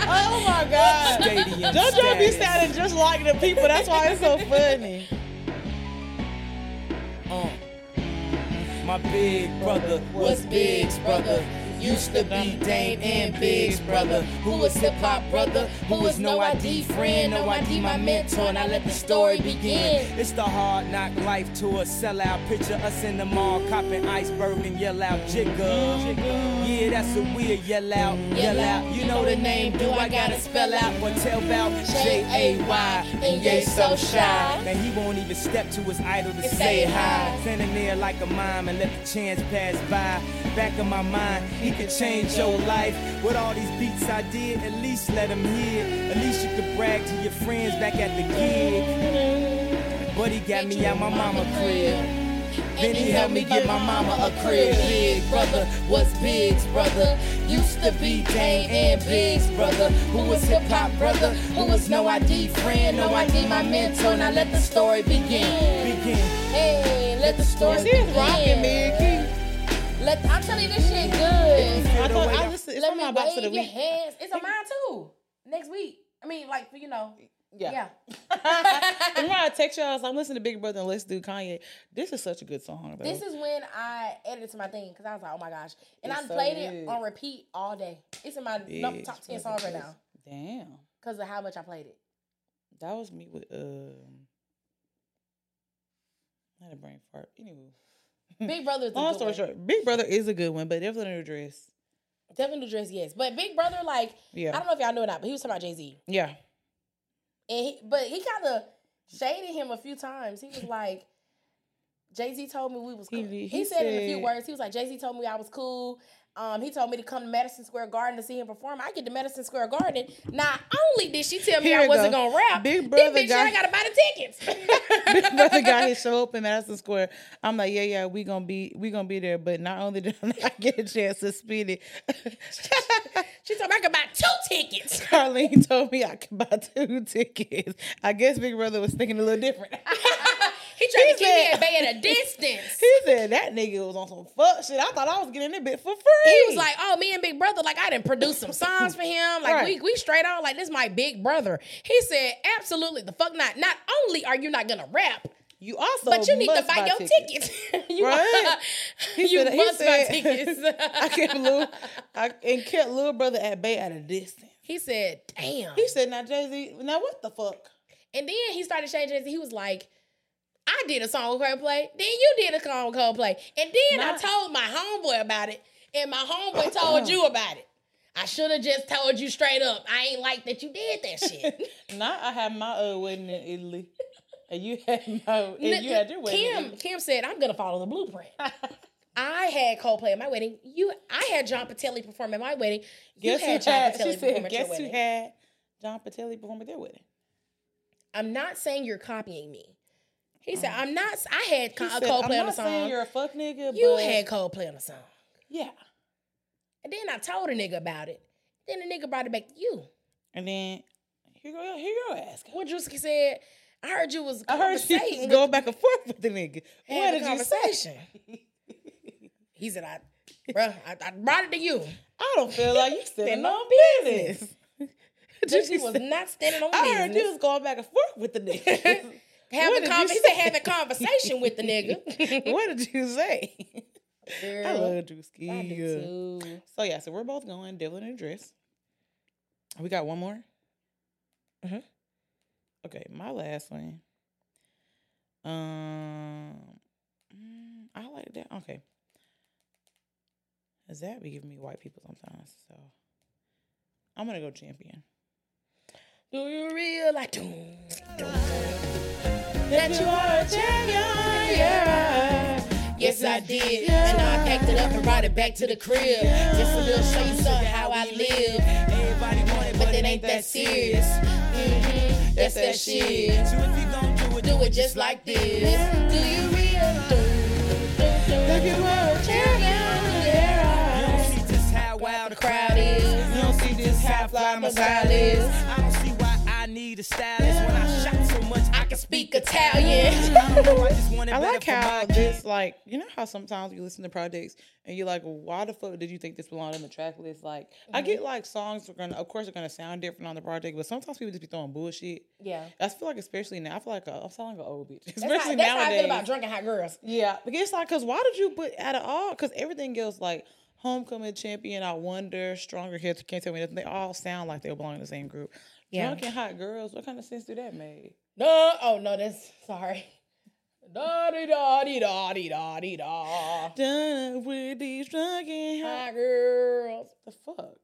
oh my God. Stadium JoJo be status. sounding just like the people. That's why it's so funny. Uh, my big brother was Big's brother. Used to be Dame and Big's brother. Who was hip hop brother? Who was no ID friend? No ID my mentor. and I let the story begin. It's the hard knock life tour. Sell out. Picture us in the mall, copping iceberg and yell out jigger. Yeah, that's what we'll yell out. Yell out. You know the name. Do I gotta spell out? Or tell about J A Y. And yay so shy. Now he won't even step to his idol to say hi. Standing there like a mime and let the chance pass by. Back of my mind, he could change your life. With all these beats I did, at least let him hear. At least you could brag to your friends back at the gig. But he got me out my mama crib. Then he helped me get my mama a crib. Big brother what's Big's brother. Used to be Dame and Big's brother. Who was hip hop brother. Who was no ID friend. No ID my mentor. Now let the story begin. Begin. hey, let the story begin. is rocking, man. Let I'm telling you, this shit good. I thought I listened. It's Let on me my box of wave the your week. hands. It's on mine too. Next week. I mean, like you know. Yeah. Remember [LAUGHS] [LAUGHS] I text y'all, I was like, I'm listening to Big Brother and Let's Do Kanye. This is such a good song, though. This is when I added it to my thing because I was like, oh my gosh. And It's I so played good. it on repeat all day. It's in my no, Big top 10 Brother songs right now Damn. because of how much I played it. That was me with um I had a brain fart. Anyway. [LAUGHS] Big Brother is a Long good story one. short, Big Brother is a good one, but in a Dress. Devin New Dress, yes. But Big Brother, like, Yeah. I don't know if y'all know or not, but he was talking about Jay Z. Yeah. And he, but he kind of shaded him a few times. He was like, [LAUGHS] Jay Z told me we was cool. did- He, he said, in a few words, he was like, Jay Z told me I was cool. Um, he told me to come to Madison Square Garden to see him perform. I get to Madison Square Garden. Not only did she tell me Here I wasn't go. gonna rap, Big this Brother bitch said got- I gotta buy the tickets. [LAUGHS] [LAUGHS] Big Brother got his show up in Madison Square. I'm like, yeah, yeah, we gonna be we gonna be there. But not only did [LAUGHS] I get a chance to spin it, she told me I could buy two tickets. Carlene told me I could buy two tickets. I guess Big Brother was thinking a little different. He tried He to keep me said- at bay at a [LAUGHS] distance. he said that nigga was on some fuck shit. I thought I was getting that bit for free. He was like, "Oh, me and Big Brother, like I didn't produce some songs for him. Like Right. we we straight on, like this my big brother." He said, "Absolutely, the fuck not. Not only are you not gonna rap, you also, but you need to must buy, your tickets. [LAUGHS] you Right. [LAUGHS] He you said- must buy tickets." I kept little, I and kept little brother at bay at a distance. he said, "Damn." He said, "Now Jay Z, now what the fuck?" And then he started changing. He was like, I did a song with Coldplay. Then you did a song with Coldplay. And then I told my homeboy about it. And my homeboy told you about it. I should have just told you straight up. I ain't like that you did that shit. [LAUGHS] Now I had my uh, wedding in Italy, and you had [LAUGHS] my, and you had your wedding. in Kim, Kim said, I'm gonna follow the blueprint. [LAUGHS] I had Coldplay at my wedding. You I had John Patelli perform at my wedding. You Guess had who John had? Patelli She perform said, at your "Guess who had John Patelli perform at their wedding?" I'm not saying you're copying me. He said, uh-huh. I'm not I had a said, Coldplay I'm on not saying song. you're a fuck nigga, You but had Coldplay on the song. yeah. And then I told a nigga about it. Then the nigga brought it back to you. And then here go here go ask. What Drewski said, I heard you was I heard you conversating was [LAUGHS] with- going back and forth with the nigga. What a did you conversation. say? He said, I, bruh, I, I brought it to you. I don't feel like you [LAUGHS] standing Standing on on business. [LAUGHS] Drewski was not standing on I heard you was going back and forth with the nigga. Having con- he said having conversation with the nigga. what did you say? I love Drewski. I do too. So yeah, so we're both going Devil in a dress. We got one more. Mhm. Okay, my last one. Um, mm, I like that. Okay, Cause that be giving me white people sometimes. So I'm gonna go champion. Do you realize doom, doom, that you are a champion. Yeah. Yes, I did. Yeah. And I packed it up and brought it back to the crib. Yeah. Just a little show you something how I live. Everybody want it, but it ain't that serious. Mm-hmm. That's that shit. So if you gon' do it, do it just like this. Yeah. Do you realize that you are a champion? Yeah. You don't see just how wild the crowd is. You don't see just how fly my style is. I don't see why I need a stylist. Speak Italian. [LAUGHS] I don't know, I just want it I like how my this, like, you know how sometimes you listen to projects and you're like, why the fuck did you think this belonged on the track list? Like, I Mm-hmm. get like songs are gonna, of course, are gonna sound different on the project, but sometimes people just be throwing bullshit. Yeah. I feel like, especially now, I feel like a, I'm sounding like an old bitch, [LAUGHS] That's, especially how, that's how I nowadays. feel about drunken hot girls. Yeah, because it's like, cause why did you put out of all? Cause everything else, like Homecoming Champion, I Wonder, Stronger Hits, Can't Tell Me Nothing, they all sound like they belong in the same group. Yeah. Drunken Hot Girls, what kind of sense do that make? No, oh no, that's sorry. Da di da di da di da di da. Done with these drunken hot Hot girls. the fuck?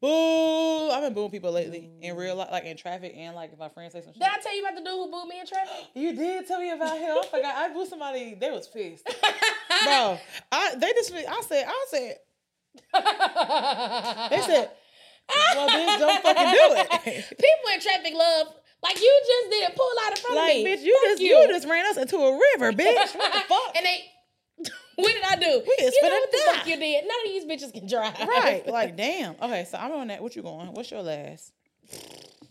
Boo! I've been booing people lately in real mm. life, like in traffic, and like if my friends say some shit. Did I tell you about the dude who booed me in traffic? You did tell me about him. I forgot. I booed somebody. They was pissed, [LAUGHS] bro. I they just. I said. I said. [LAUGHS] They said. Well, bitch, don't fucking do it. [LAUGHS] People in traffic love like you just didn't pull out in front like, of me. bitch, you Fuck just you. just ran us into a river, [LAUGHS] bitch. What the fuck? and they, [LAUGHS] what did I do? We is you know finna what the die. fuck you did? None of these bitches can drive. right? Like, damn. Okay, so I'm on that. What you going? What's your last?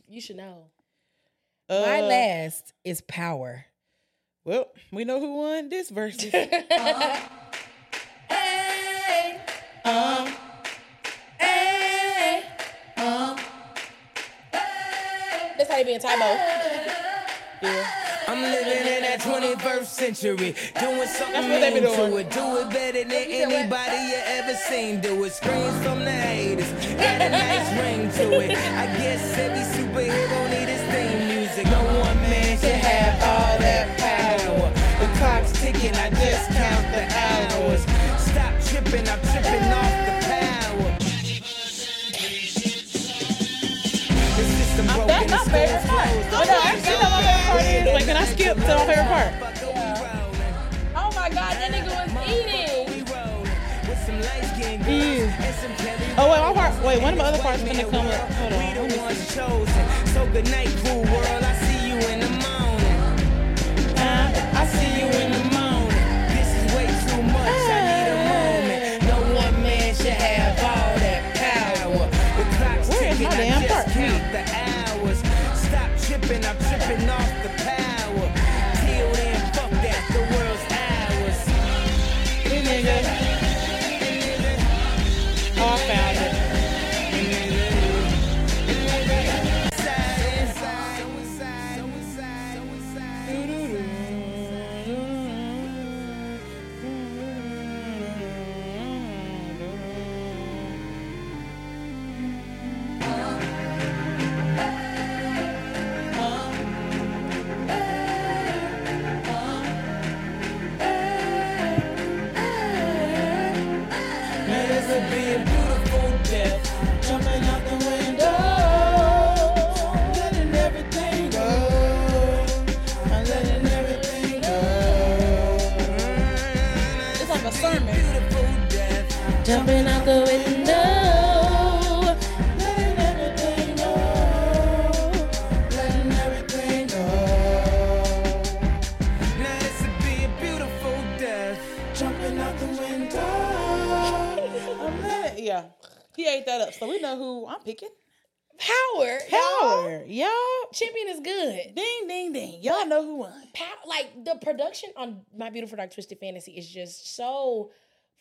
you should know. Uh, My last is power. Well, we know who won this versus. That's how they be in Tybo. yeah. I'm living in that 21st century, doing something they to it. Do it better than anybody you ever seen. Do it. Screams from the haters, got a nice [LAUGHS] ring to it. I guess every superhero need his theme music. No one man should have all that power. The clock's ticking, I just count the hours. Stop tripping, I'm can to my favorite part? Oh my god, that nigga was eating. Oh wait, my part. Wait, one of my other parts is gonna come up. Hold on. Let me see. So good night, cool world. I see you in the morning. I see you in the morning. This is way too much. Yeah, he ate that up. So we know who I'm picking. Power. Power, y'all. Champion is good. Ding, ding, ding. Y'all know who won. Pow- like the production on My Beautiful Dark Twisted Fantasy is just so.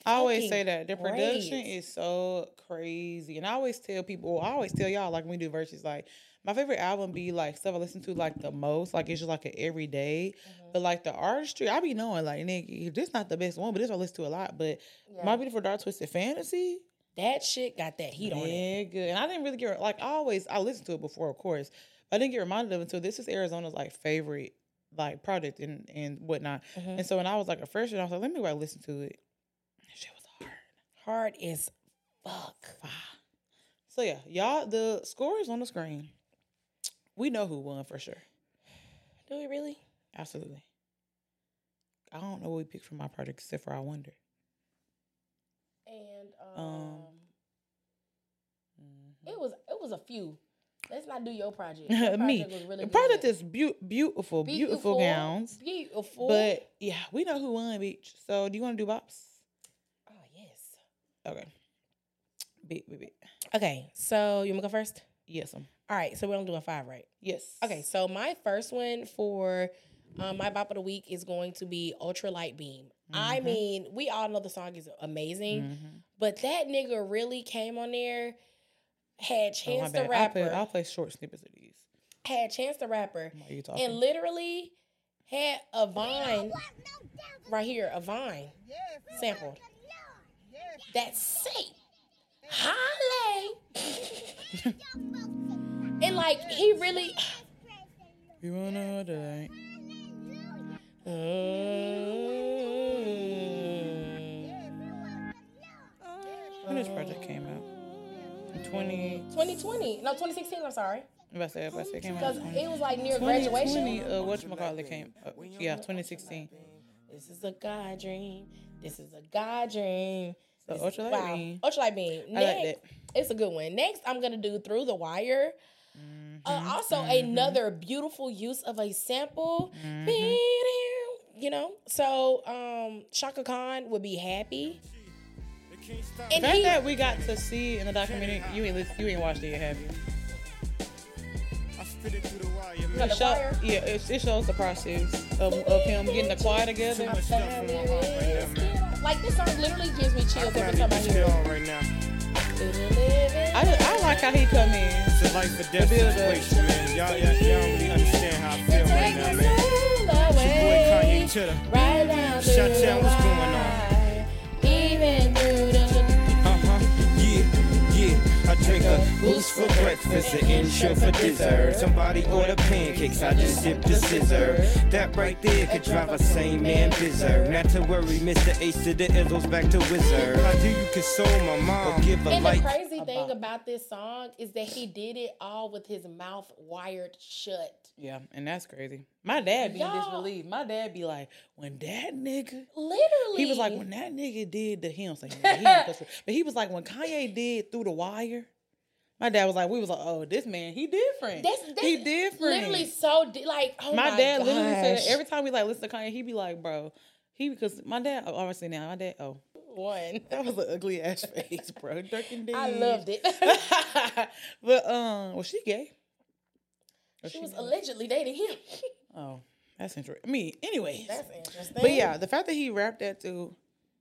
I always say that the production great. is so crazy, and I always tell people, I always tell y'all, like when we do verses, like my favorite album be like stuff I listen to like the most, like it's just like an everyday, Mm-hmm. but like the artistry, I be knowing like nigga, this not the best one, but this I listen to a lot. But my beautiful dark twisted fantasy, That shit got that heat on it. yeah, good. And I didn't really get like I always I listened to it before, of course, but I didn't get reminded of it until this is Arizona's like favorite like project and and whatnot. Mm-hmm. And so when I was like a freshman, I was like, let me go listen to it. That shit was hard. Hard as fuck. So yeah, y'all, the score is on the screen. We know who won for sure. Do we really? Absolutely. I don't know what we picked for my project except for I wonder. And um, Um, it was it was a few. Let's not do your project. Me. [LAUGHS] Your project was really the project good. is beau- beautiful, beautiful, gowns. Beautiful. But yeah, we know who won, bitch. So do you want to do bops? oh yes. Okay. Beat, beat, beat. Okay, so you wanna go first? Yes, um, All right, so we're only doing five, right? yes. Okay, so my first one for um, my bop of the week is going to be Ultra Light Beam. I Mm-hmm. mean, we all know the song is amazing, but that nigga really came on there, had Oh, my Chance the bad. I'll Rapper, play, I'll play short snippets of these. had Chance the Rapper, you talking. and literally had a vine right here, a vine sampled. That's sick. Holly. [LAUGHS] and like he really you wanna die? When this project came out? In 20. 2020. No, 2016, I'm sorry. If I say, if I say, it came out. Because in 20. it was like near 2020, graduation. uh, whatchamacallit came. Uh, yeah, 2016. This is a God dream. This is a God dream. So Ultra Light Wow. Beam. Ultralight beam. I like Next, it's a good one. Next, I'm gonna do Through the Wire. Mm-hmm. Uh, also, another beautiful use of a sample. Mm-hmm. You know, so um, Shaka Khan would be happy. The fact he, that we got to see in the documentary, you ain't you ain't watched it yet, have you? I spit it through the wire, man. the It show- wire? yeah, it, it shows the process of, of him getting the choir together. Much stuff in my right now, like this song literally gives me chills I every time I hear it. all right now. I, just, I like how he come in. It's a life or death situation, man. Y'all, y'all, y'all don't really understand how I feel right now, man. It's your boy Kanye Titter. Right down Shut down, what's going on? Even through the Uh-huh, yeah, yeah. I drink a boost for breakfast, an intro for dessert. Somebody order pancakes, I just sip the scissor. That right there could drive a sane man berserk. Not to worry, Mr. Ace to the Izzles back to Wizard. How do you console my mom? Or give a And the crazy thing about this song is that he did it all with his mouth wired shut. Yeah, and that's crazy. My dad be Y'all- disbelieved. My dad be like, when that nigga, Literally. he was like, when that nigga did the him, saying, he ain't supposed to- but he was like, when Kanye did through the wire. My dad was like, we was like, oh, this man, he different. That's, that's he different. Literally so di- like oh my, my, dad literally said that every time we like listen to Kanye, he be like, bro, he because my dad oh, obviously now my dad oh one. that was an ugly ass [LAUGHS] face, bro. Durkin I loved it. [LAUGHS] but um, was she gay? Or she was not? allegedly dating him. [LAUGHS] Oh, that's interesting. Me, anyways. That's interesting. But yeah, the fact that he wrapped that through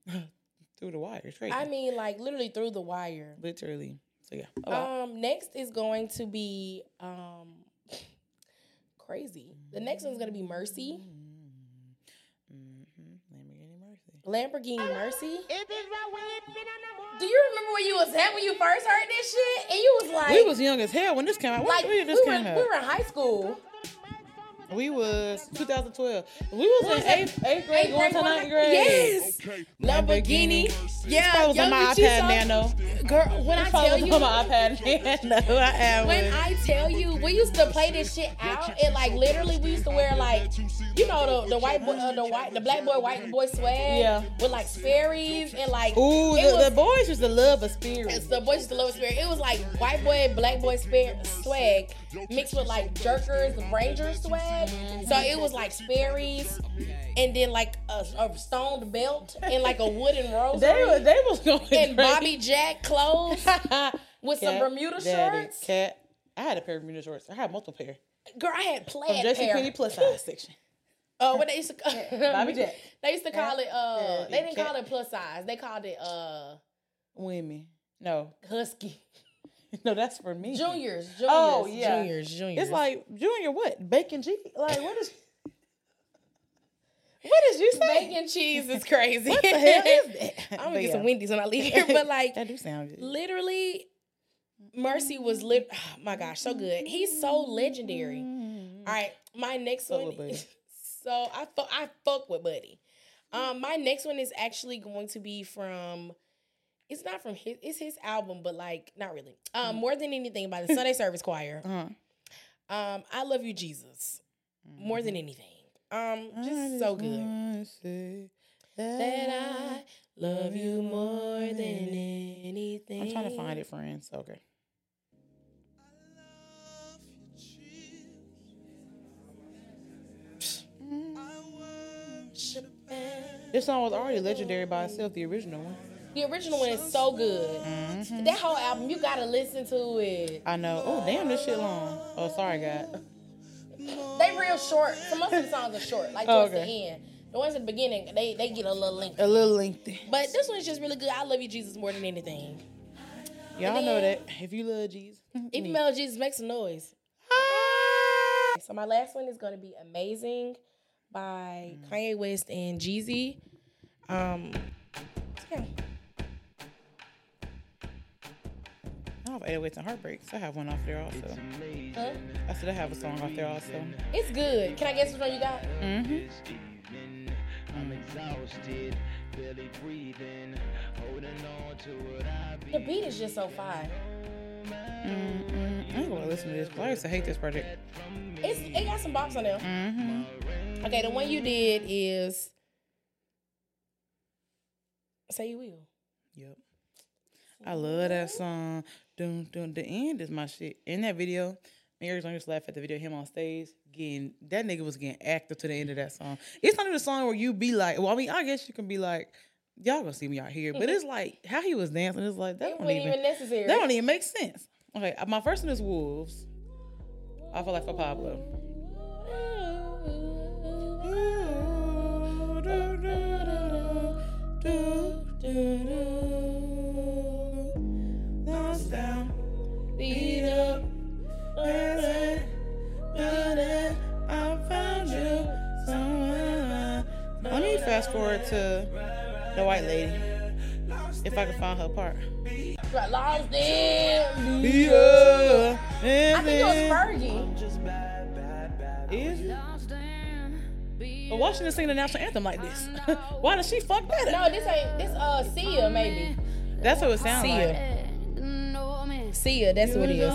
[LAUGHS] through the wire is crazy. I mean, like literally through the wire. literally. So yeah. Oh, wow. Um, next is going to be um crazy. The next one's gonna be Mercy. Mm-hmm. Lamborghini Mercy. Lamborghini Mercy. Do you remember where you was at when you first heard this shit? And you was like, we was young as hell when this came out. When, like when we did were, came out? we were in high school. We was 2012. We was was in eighth, eighth grade Eighth going grade, to ninth grade. Yes. Lamborghini. Yeah, I was on my did iPad saw- Nano. Girl, when I I tell was you, on my iPad [LAUGHS] Nano. I had when one. I tell you, we used to play this shit out, It like literally, we used to wear like, you know, the the white boy, uh, the white, the black boy, white boy swag, Yeah. with like Sperry's and like, Ooh, the, was, the boys used to love a spirit. the boys used to love a Sperry. It was like white boy, black boy spare, swag mixed with like Jerkers, Ranger swag. So it was like Sperry's, and then like a, a stoned belt and like a wooden [LAUGHS] rosary. They was they was going and. Bobby Jack clothes [LAUGHS] with some Cat, Bermuda daddy, shorts. Cat. I had a pair of Bermuda shorts. I had multiple pair. Girl, I had From plaid Jesse pair. Penny plus size section. [LAUGHS] Oh, what they used to Bobby Jack. They used to call it uh they didn't call it plus size. They called it uh Women. No. husky. [LAUGHS] No, that's for me. Juniors, juniors, Oh, yeah. juniors, juniors. It's like junior what? Bacon cheese? Like what is What did you say? bacon cheese is [LAUGHS] crazy. What the hell is [LAUGHS] that? I'm gonna But get some. Wendy's when I leave here. But like that do sound good. literally Mercy was lit [SIGHS] oh my gosh, so good. He's so legendary. All right, my next Fuck one is so I fuck I fuck with Buddy. Um, my next one is actually going to be from. It's not from his. It's his album, but like not really. Um, more than anything by the Sunday [LAUGHS] Service Choir. Uh-huh. Um, I love you, Jesus. More than anything. Um, just so good. That I love you more than anything. I'm trying to find it, friends. Okay. This song was already legendary by itself, the original one. The original one is so good. Mm-hmm. That whole album, you gotta listen to it. I know. Oh damn, this shit long. Oh sorry, God. They real short. So most of the songs are short, like Oh, towards the end. The ones at the beginning, they they get a little lengthy. A little lengthy. But this one's just really good. I love you, Jesus, more than anything. Y'all And know that. If you love Jesus. [LAUGHS] If you love Jesus, make some noise. So my last one is gonna be "Amazing" by Kanye West and Jeezy. Um, yeah. Have 808s and Heartbreaks. I have one off there also. Huh? I said I have a song off there also. It's good. Can I guess which one you got? Mm-hmm. I'm exhausted, barely breathing, holding on to what I The beat is just so fire. Mm-hmm. I'm gonna listen to this. 'cause I used to hate this project. It's it got some bops on there. Mm-hmm. Okay, the one you did is "Say You Will." Yep. I love that song. Dun, dun, the end is my shit. In that video, Mary's Arizona used laugh at the video, him on stage, getting that nigga was getting active to the end of that song. It's not even a song where you be like, well, I mean, I guess you can be like, y'all gonna see me out here. But it's like how he was dancing, it's like that It don't wasn't even, even necessary. that don't even make sense. Okay, my first one is Wolves. I feel like for Pablo. Beat up, I found you somewhere. Let me fast forward to the white lady. If I can find her part. Lost in. I think it was Fergie. Is it? But why shouldn't sing the national anthem like this? [LAUGHS] why does she fuck better? No, this ain't this. Uh, Sia maybe. That's what it sounds Sia. like. Sia, that's what it is.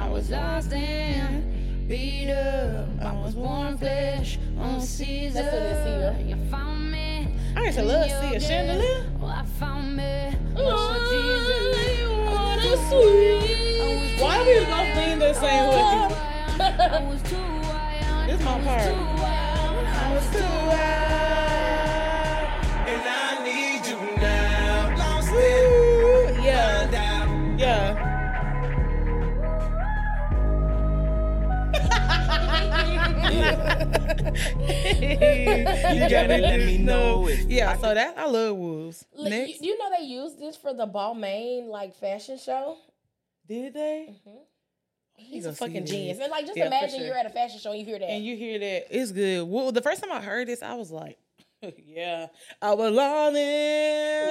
I was lost and beat up. I was born flesh on Caesar. That's what it is. Sia. I used to love Sia. Chandelier. Why we gonna the same way? This my part. I was too wild. You gotta let me know if Yeah, so that I love wolves. Look, You, you know they used this for the Balmain like fashion show. did they? Mm-hmm. He's gonna a fucking genius. And like, just Yeah, imagine sure. you're at a fashion show and you hear that. And you hear that it's good. Well, the first time I heard this, I was like, "Yeah, I was lonely."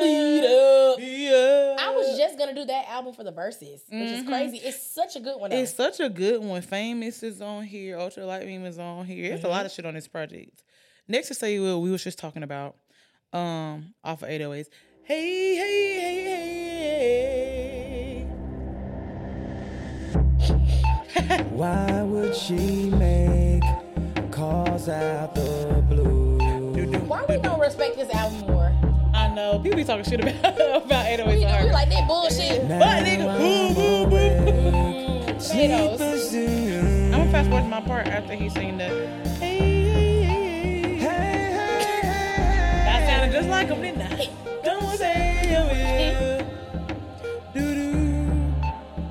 Beat up. Yeah. I was just gonna do that album for the verses, which is crazy. It's such a good one. Though. It's such a good one. Famous is on here. Ultra Light Beam is on here. There's a lot of shit on this project. Next to say you will, we was just talking about um off of 808s. Hey, hey, hey, hey. [LAUGHS] Why would she make calls out the blue? Why we don't respect this album more? I know people be talking shit about [LAUGHS] about 808s. We, on we her. like that bullshit. But nigga, boo, boo, mm, boo. Potatoes. I'm gonna fast forward to my part after he sing the. Hey, hey, hey, hey. That sounded just like him, didn't I? Don't say you will. Doo doo.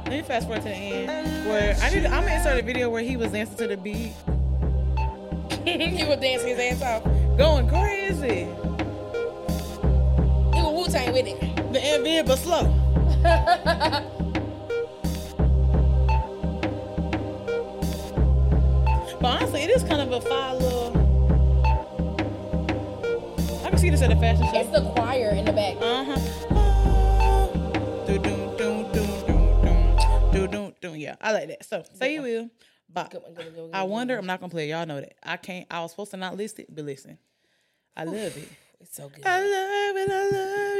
Let me fast forward to the end where I need. I'm gonna insert a video where he was dancing to the beat, [LAUGHS] he was dancing his ass off. Going crazy. He was Wu Tang with it. The ambient but slow. [LAUGHS] But honestly, it is kind of a fire little. I can see this at a fashion show. It's the choir in the back. Uh huh. Do do do do do do do do. Yeah, I like that. So say you will. But I wonder. I'm not gonna play. Y'all know that. I can't. I was supposed to not list it, but listen. I love it. It's so good. I love it. I love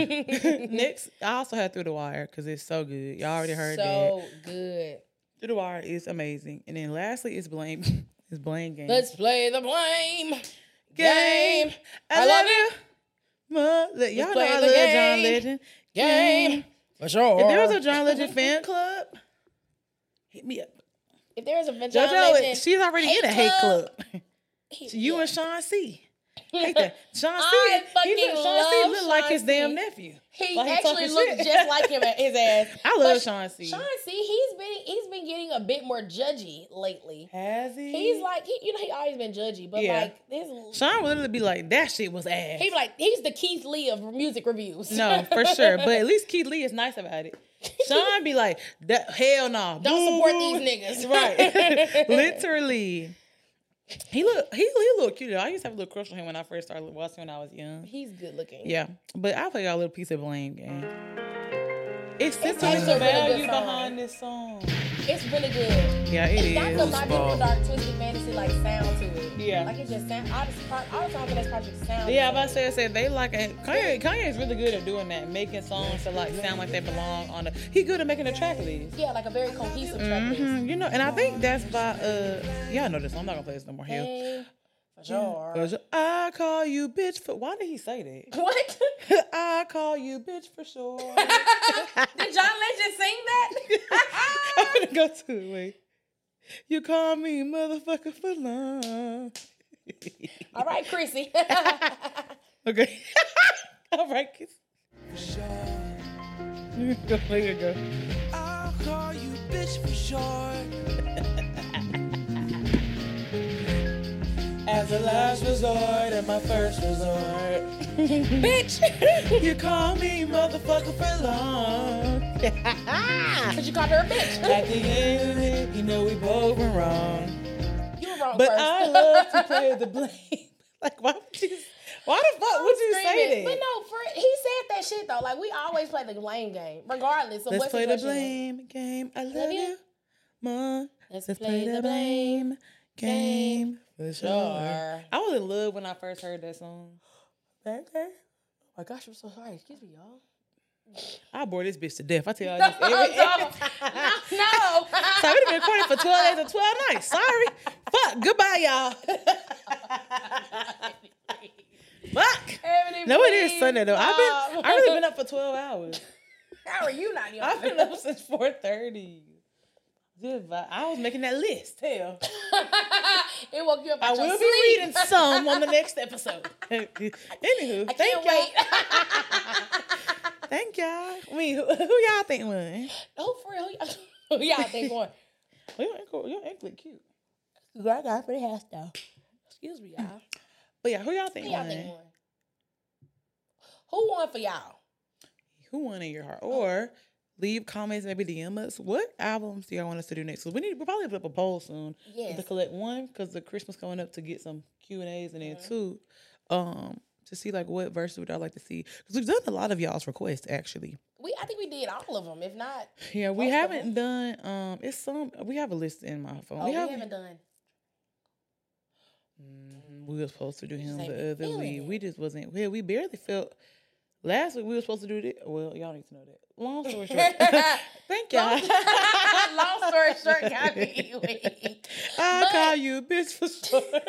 it. [LAUGHS] Next, I also had Through the Wire because it's so good. Y'all already heard that. so good. Through the Wire is amazing. And then lastly, is Blame. [LAUGHS] Is Blame Game. Let's play the blame game. game. I, love you. Mother. Y'all know play I love game. John Legend. Game. For sure. If there was a John Legend fan club, hit me up. if there was a John JoJo, Legend, she's already in a hate club, club. he- [LAUGHS] you yeah. and Sean C. Hate that. Sean C. I He fucking look, Sean C. like his Sean damn nephew. He Like he actually looks shit. just like him at his ass. [LAUGHS] I love But Sean C. Sean C. He's been he's been getting a bit more judgy lately. Has he? He's like he, you know he always been judgy, but Yeah. like this Sean would literally be like, that shit was ass. he be like he's the Keith Lee of music reviews. no, for sure. But at [LAUGHS] least Keith Lee is nice about it. [LAUGHS] Sean be like, that hell no. Don't Boo, support these niggas. Right. Literally. He look he he look cute. though. I used to have a little crush on him when I first started watching when I was young. he's good looking. Yeah. But I'll play y'all a little piece of blame game. It's actually sentimental a really good value behind this song. It's really good. Yeah, it got the is. My Beautiful Dark Twisted Fantasy like sound to it. Yeah. Like it just sound all the part all the songs on project sound. Yeah, I'm about to say, I said they like it. Kanye. Kanye is really good at doing that, making songs that like sound like they belong on the. He good at making a track list. Yeah, like a very cohesive track list. hmm You know, and I think that's by uh, y'all know this. I'm not gonna play this no more. Here. Hey, sure. Cause I call you bitch for. Why did he say that? [LAUGHS] What? [LAUGHS] I call you bitch for sure. [LAUGHS] Did John Legend sing that? I'm gonna go to it. Wait. You call me motherfucker for long. All right, Chrissy. Okay. All right. kiss. Go, there you go. I'll call you bitch for sure. As a last resort and my first resort. [LAUGHS] bitch. You call me motherfucker for long. [LAUGHS] Cause you called her a bitch. [LAUGHS] At the end of it, you know we both were wrong. You were wrong But first. I love to play the blame. like, why would you? Why the fuck would you say Screaming. that? But no, for he said that shit though. Like we always play the blame game, regardless of Let's what play the situation it is. blame game. I love, Love you. you. More. Let's, Let's play the blame game. For sure. Sure. I was in love when I first heard that song. Okay. Oh my gosh, I'm so sorry. Excuse me, y'all. I bore this bitch to death. I tell y'all [LAUGHS] No, this every, [LAUGHS] no, no. So we've been recording for 12 days and 12 nights. Sorry. Fuck. Goodbye, y'all. [LAUGHS] Fuck. Ebony, No, it is Sunday though. I've been stop. I really been up for 12 hours. How are you not? I've been up since 4:30. Just vi- I was making that list. Hell. [LAUGHS] it woke you up. I will be reading [LAUGHS] some on the next episode. [LAUGHS] Anywho, I thank can't y'all. wait. Thank y'all. I mean, who, who y'all think won? no, for real. Who y'all- Who y'all think won? Well, your ankle, your ankle cute. I got for the style. Excuse me, y'all. But yeah, who y'all think Who y'all won? think won? Who won for y'all? Who won in your heart? Or oh. Leave comments, maybe DM us. What albums do y'all want us to do next? So we need we'll probably put up a poll soon Yes. to collect one because the Christmas coming up to get some Q and A's, and then Mm-hmm. two, um, to see like what verses would y'all like to see because we've done a lot of y'all's requests actually. We I think we did all of them. If not, Yeah, we haven't done. Um, it's some. We have a list in my phone. oh, we, we have, haven't done. Mhm, we were supposed to do him the other week. it. We just wasn't. Well, we barely felt. Last week we were supposed to do this. Well, y'all need to know that. Long story short, [LAUGHS] thank y'all. Long story short, got me. I But- call you bitch for short. [LAUGHS]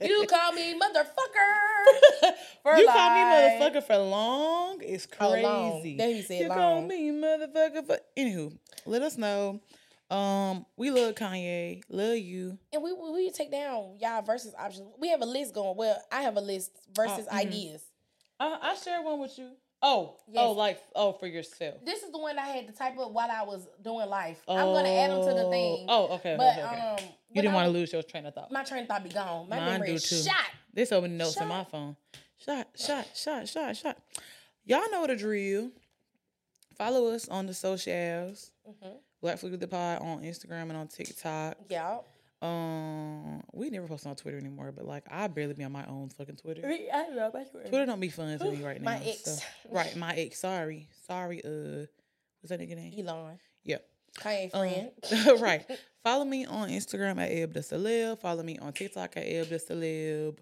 You call me motherfucker. [LAUGHS] For you call me motherfucker for long. It's Oh, crazy. long. There you said you call me motherfucker for. Anywho, let us know. Um, we love Kanye. Love you. And we we we take down y'all versus options. We have a list going. Well, I have a list versus mhm. ideas. I, I share one with you. Oh, Yes. oh, like oh for yourself. This is the one I had to type up while I was doing life. I'm gonna add them to the thing. Oh, okay. but okay, okay. um, you didn't want to lose your train of thought. My train of thought be gone. My Mine memory do is too. shot. So many notes Shot. in my phone. Shot, shot, shot, shot, shot. Y'all know the drill. Follow us on the socials. Mhm. Black Fluidity the Pod on Instagram and on TikTok. Yeah. Um, we never post on Twitter anymore, but like I barely be on my own fucking Twitter. I don't know about you. Twitter don't be fun to me right now. My ex. so- [LAUGHS] right, my ex. Sorry, sorry. Uh, what's that nigga name? Elon. Yeah. Kanye Um, friend. [LAUGHS] right. Follow me on Instagram at Eb the Celeb. Follow me on TikTok at Eb the Celeb.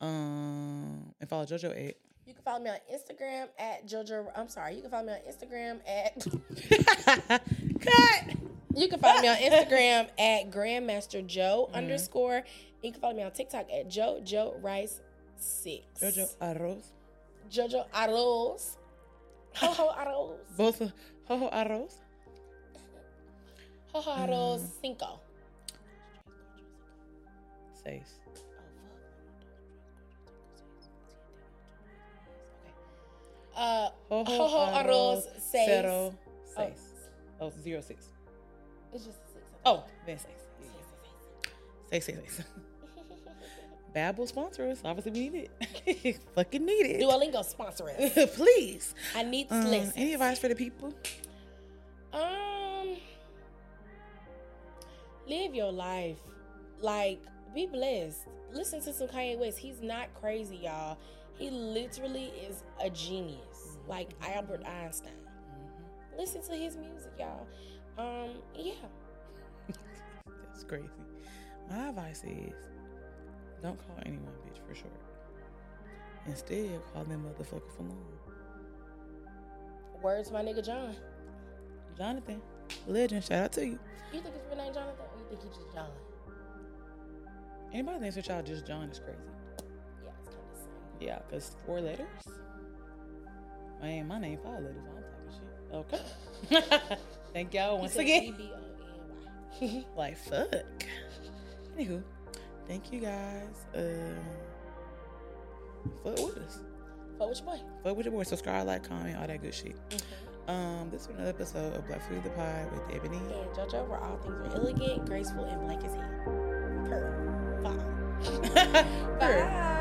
Um, and follow JoJo at. You can follow me on Instagram at Jojo. I'm sorry. You can follow me on Instagram at. [LAUGHS] Cut. You can follow me on [LAUGHS] Instagram at Grandmaster Joe mm-hmm. underscore. You can follow me on TikTok at Joe Joe Rice Six. Jojo Arroz. Jojo Arroz. [LAUGHS] Ho ho arroz. Both ho ho arroz. Ho ho arroz mm. cinco. Seis. Uh, ho ho arroz seis. Cero, oh. seis. Oh. oh, zero six. It's just a six. Oh, then six. Yeah, yeah. Six, six, six. [LAUGHS] Bad will sponsor us. Obviously, we need it. [LAUGHS] Fucking need it. Duolingo sponsor us. [LAUGHS] Please. I need to Um, listen. any advice for the people? Um, live your life. Like, be blessed. Listen to some Kanye West. He's not crazy, y'all. He literally is a genius, like Albert Einstein. Listen to his music, y'all. Um, yeah. [LAUGHS] That's crazy. My advice is don't call anyone bitch for short. Instead, call them motherfucker for long. Words, my nigga John. Jonathan, legend, shout out to you. You think his real name Jonathan, or you think he's just John? Anybody thinks your child just John is crazy. Yeah, it's kind of. Yeah, because four letters? Man, my name five letters. I'm talking shit. Okay. [LAUGHS] Thank y'all once again. [LAUGHS] Like, fuck. Anywho, thank you guys. Uh, fuck with us. Fuck with your boy. Fuck with your boy. Subscribe, like, comment, all that good shit. Um, this was another episode of Black Fluidity the Pod with Ebony. And JoJo, where all things are elegant, graceful, and black as hell. Bye. Purr. [LAUGHS] Bye.